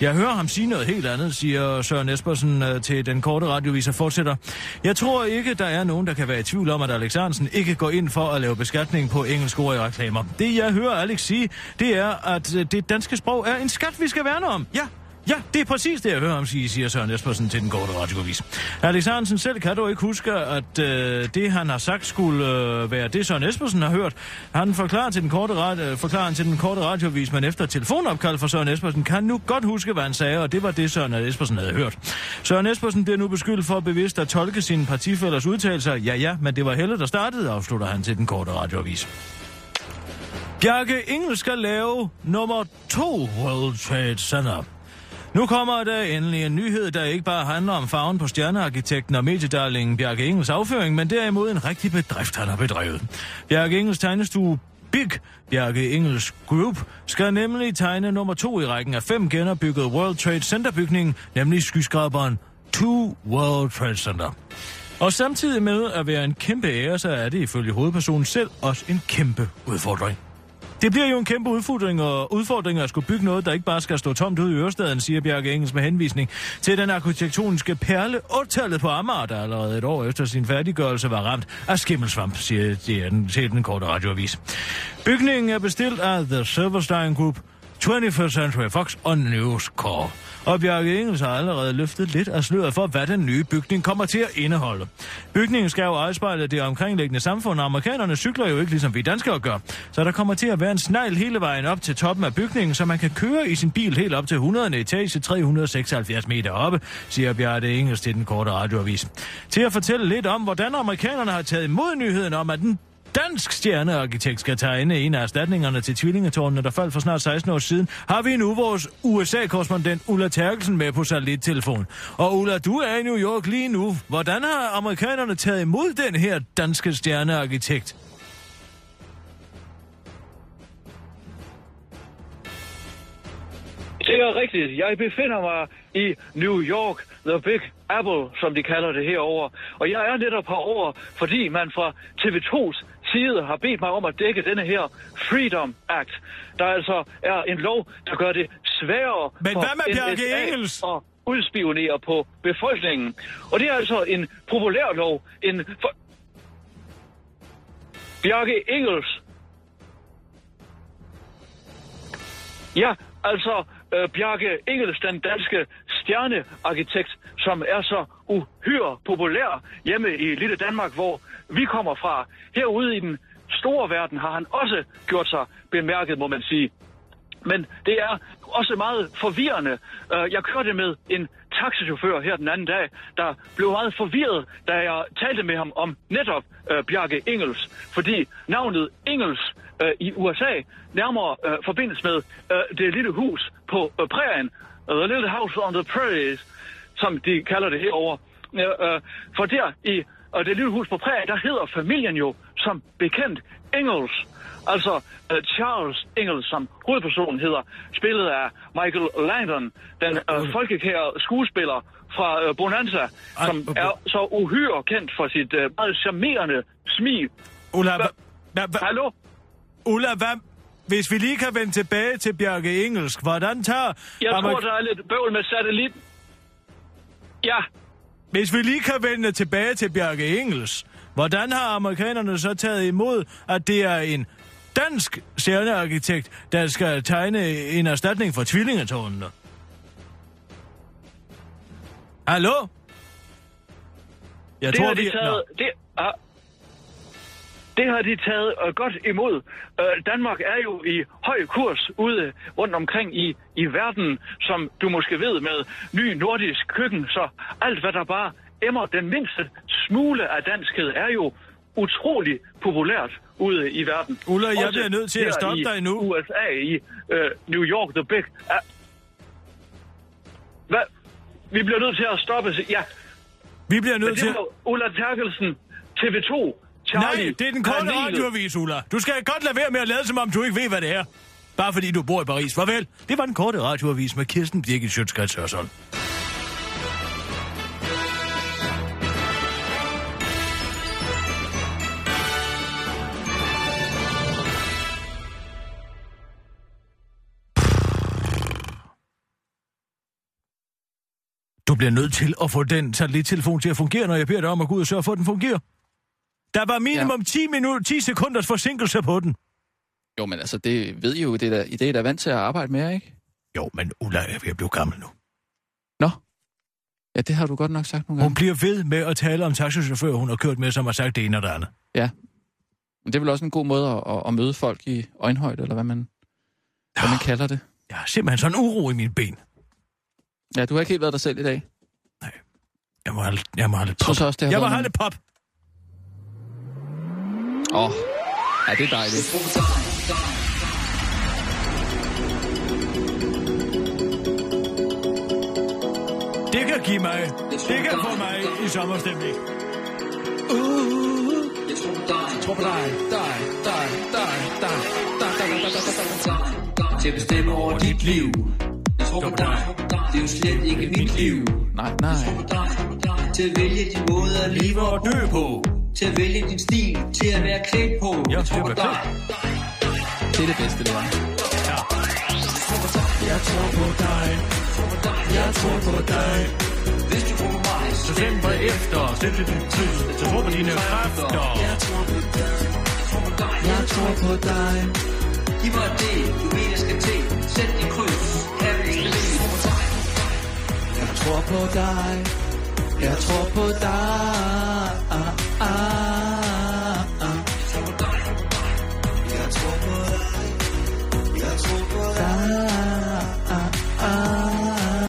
Jeg hører ham sige noget helt andet, siger Søren Espersen uh, til den korte radiovis og fortsætter. Jeg tror ikke, der er nogen, der kan være i tvivl om, at Alex Arnsen ikke går ind for at lave beskatning på engelske ord i reklamer. Det jeg hører Alex sige, det er, at øh, det danske sprog er en skat, vi skal værne om. Ja, Ja, det er præcis det, jeg hører ham sige, siger Søren Espersen til den korte radioavis. Alex Hansen selv kan dog ikke huske, at øh, det, han har sagt, skulle øh, være det, Søren Espersen har hørt. Han forklarer til den korte, rad, øh, forklarer til den korte radioavis, men efter et telefonopkald fra Søren Espersen, kan nu godt huske, hvad han sagde, og det var det, Søren Espersen havde hørt. Søren Espersen bliver nu beskyldt for bevidst at tolke sine partifælders udtalelser. Ja, ja, men det var Helle, der startede, afslutter han til den korte radioavis. Bjarke Engel skal lave nummer to World Trade Center. Nu kommer der endelig en nyhed, der ikke bare handler om farven på stjernearkitekten og mediedarlingen Bjarke Engels afføring, men derimod en rigtig bedrift, han har bedrevet. Bjarke Engels tegnestue Big Bjarke Engels Group skal nemlig tegne nummer to i rækken af fem genopbygget World Trade Center bygningen, nemlig skyskraberen 2 World Trade Center. Og samtidig med at være en kæmpe ære, så er det ifølge hovedpersonen selv også en kæmpe udfordring. Det bliver jo en kæmpe udfordring, og udfordring at skulle bygge noget, der ikke bare skal stå tomt ud i Ørestaden, siger Bjarke Engels med henvisning til den arkitektoniske perle, 8 på Amager, der allerede et år efter sin færdiggørelse var ramt af skimmelsvamp, siger den til den korte radioavis. Bygningen er bestilt af The Silverstein Group, 21st Century Fox og News Corp. Og Bjarke Ingels har allerede løftet lidt af sløret for, hvad den nye bygning kommer til at indeholde. Bygningen skal jo afspejle det omkringliggende samfund, og amerikanerne cykler jo ikke ligesom vi danskere gør. Så der kommer til at være en snegl hele vejen op til toppen af bygningen, så man kan køre i sin bil helt op til 100. etage 376 meter oppe, siger Bjarke Ingels til den korte radioavis. Til at fortælle lidt om, hvordan amerikanerne har taget imod nyheden om, at den dansk stjernearkitekt skal tegne en af erstatningerne til tvillingetårnene, der faldt for snart 16 år siden, har vi nu vores USA-korrespondent Ulla Terkelsen med på satellittelefon. Og Ulla, du er i New York lige nu. Hvordan har amerikanerne taget imod den her danske stjernearkitekt? Det er rigtigt. Jeg befinder mig i New York, The Big Apple, som de kalder det herover. Og jeg er netop herover, fordi man fra TV2's side har bedt mig om at dække denne her Freedom Act, der altså er en lov, der gør det sværere Men for hvad med Bjarke Engels? at udspionere på befolkningen. Og det er altså en populær lov, en for... Bjarke Engels. Ja, altså øh, Bjarke Engels, den danske stjernearkitekt, som er så uhyre populær hjemme i lille Danmark, hvor vi kommer fra. Herude i den store verden har han også gjort sig bemærket, må man sige. Men det er også meget forvirrende. Øh, jeg kørte med en taxichauffør her den anden dag, der blev meget forvirret, da jeg talte med ham om netop øh, Bjarke Engels. Fordi navnet Engels øh, i USA nærmere øh, forbindes med øh, det lille hus på øh, prærien. The Little House on the Prairies, som de kalder det herover. Uh, for der i uh, det lille hus på prærien, der hedder familien jo som bekendt Engels. Altså uh, Charles Engels, som hovedpersonen hedder, spillet af Michael Langdon, den uh, folkekære skuespiller fra uh, Bonanza, som er så uhyre kendt for sit uh, meget charmerende smil. Ulla, hva, hva, hva, Hallo? Ulla, hvad, hvis vi lige kan vende tilbage til Bjarke Engelsk, hvordan tager... Jeg Amerik- tror, der er lidt bøvl med satellit. Ja, Hvis vi lige kan vende tilbage til Bjarke Engels, hvordan har amerikanerne så taget imod, at det er en dansk stjernearkitekt, der skal tegne en erstatning for tvillingetårnene? Hallo? Jeg det tror, har de vi... taget... Det, har, det har de taget uh, godt imod. Uh, Danmark er jo i høj kurs ude rundt omkring i, i verden, som du måske ved, med ny nordisk køkken. Så alt, hvad der bare emmer den mindste smule af danskhed, er jo utrolig populært ude i verden. Ulla, jeg Også bliver nødt til at stoppe dig nu. USA, i uh, New York, the big... Uh, hvad? Vi bliver nødt til at stoppe. Ja, Vi bliver nødt til... Ulla Terkelsen, TV2, Charlie. Nej, det er den korte radioavis, Ulla. Du skal godt lade være med at lade, som om du ikke ved, hvad det er. Bare fordi du bor i Paris. Farvel. Det var den korte radioavis med Kirsten Birgit Sjøtskrets Hørsholm. Du bliver nødt til at få den satellittelefon til at fungere, når jeg beder dig om at gå ud og sørge for, at den fungerer. Der var minimum ja. 10, minutter, 10 sekunders forsinkelse på den. Jo, men altså, det ved I jo, det er, I det er da vant til at arbejde med, ikke? Jo, men Ulla er ved at blive gammel nu. Nå. Ja, det har du godt nok sagt nogle Hun gange. bliver ved med at tale om taxichauffører, hun har kørt med, som har sagt det ene og det andet. Ja. Men det er vel også en god måde at, at, at møde folk i øjenhøjde, eller hvad man, hvad man kalder det. Jeg har simpelthen sådan uro i mine ben. Ja, du har ikke helt været dig selv i dag. Jeg må have, jeg må have lidt Jeg pop. synes også, det har jeg må have lidt pop. Åh, oh. ja, det er dejligt. Det kan give mig, det kan få mig i sommerstemning. Uh, jeg tror på dig, dig, dig, dig, dig, dig, dig, dig, dig, dig, dig, dig, dig, dig, til at bestemme over dit liv. Jeg tror på dig. Det er jo slet ikke mit liv. Nej, nej. Til at vælge din måde at leve og dø på. Til at vælge din stil, til at være klædt på. Jeg tror på dig. Det er det bedste, det var. Jeg tror på dig. Jeg tror på dig. Hvis du tror på mig, Så stem på efter. Stem til din tid. Så tro på dine kræfter. Jeg tror på dig. Jeg tror på dig. Giv mig det, du mener skal til. Sæt din kryds. Her vil jeg Jeg tror på dig. Jeg tror på dig. Ah.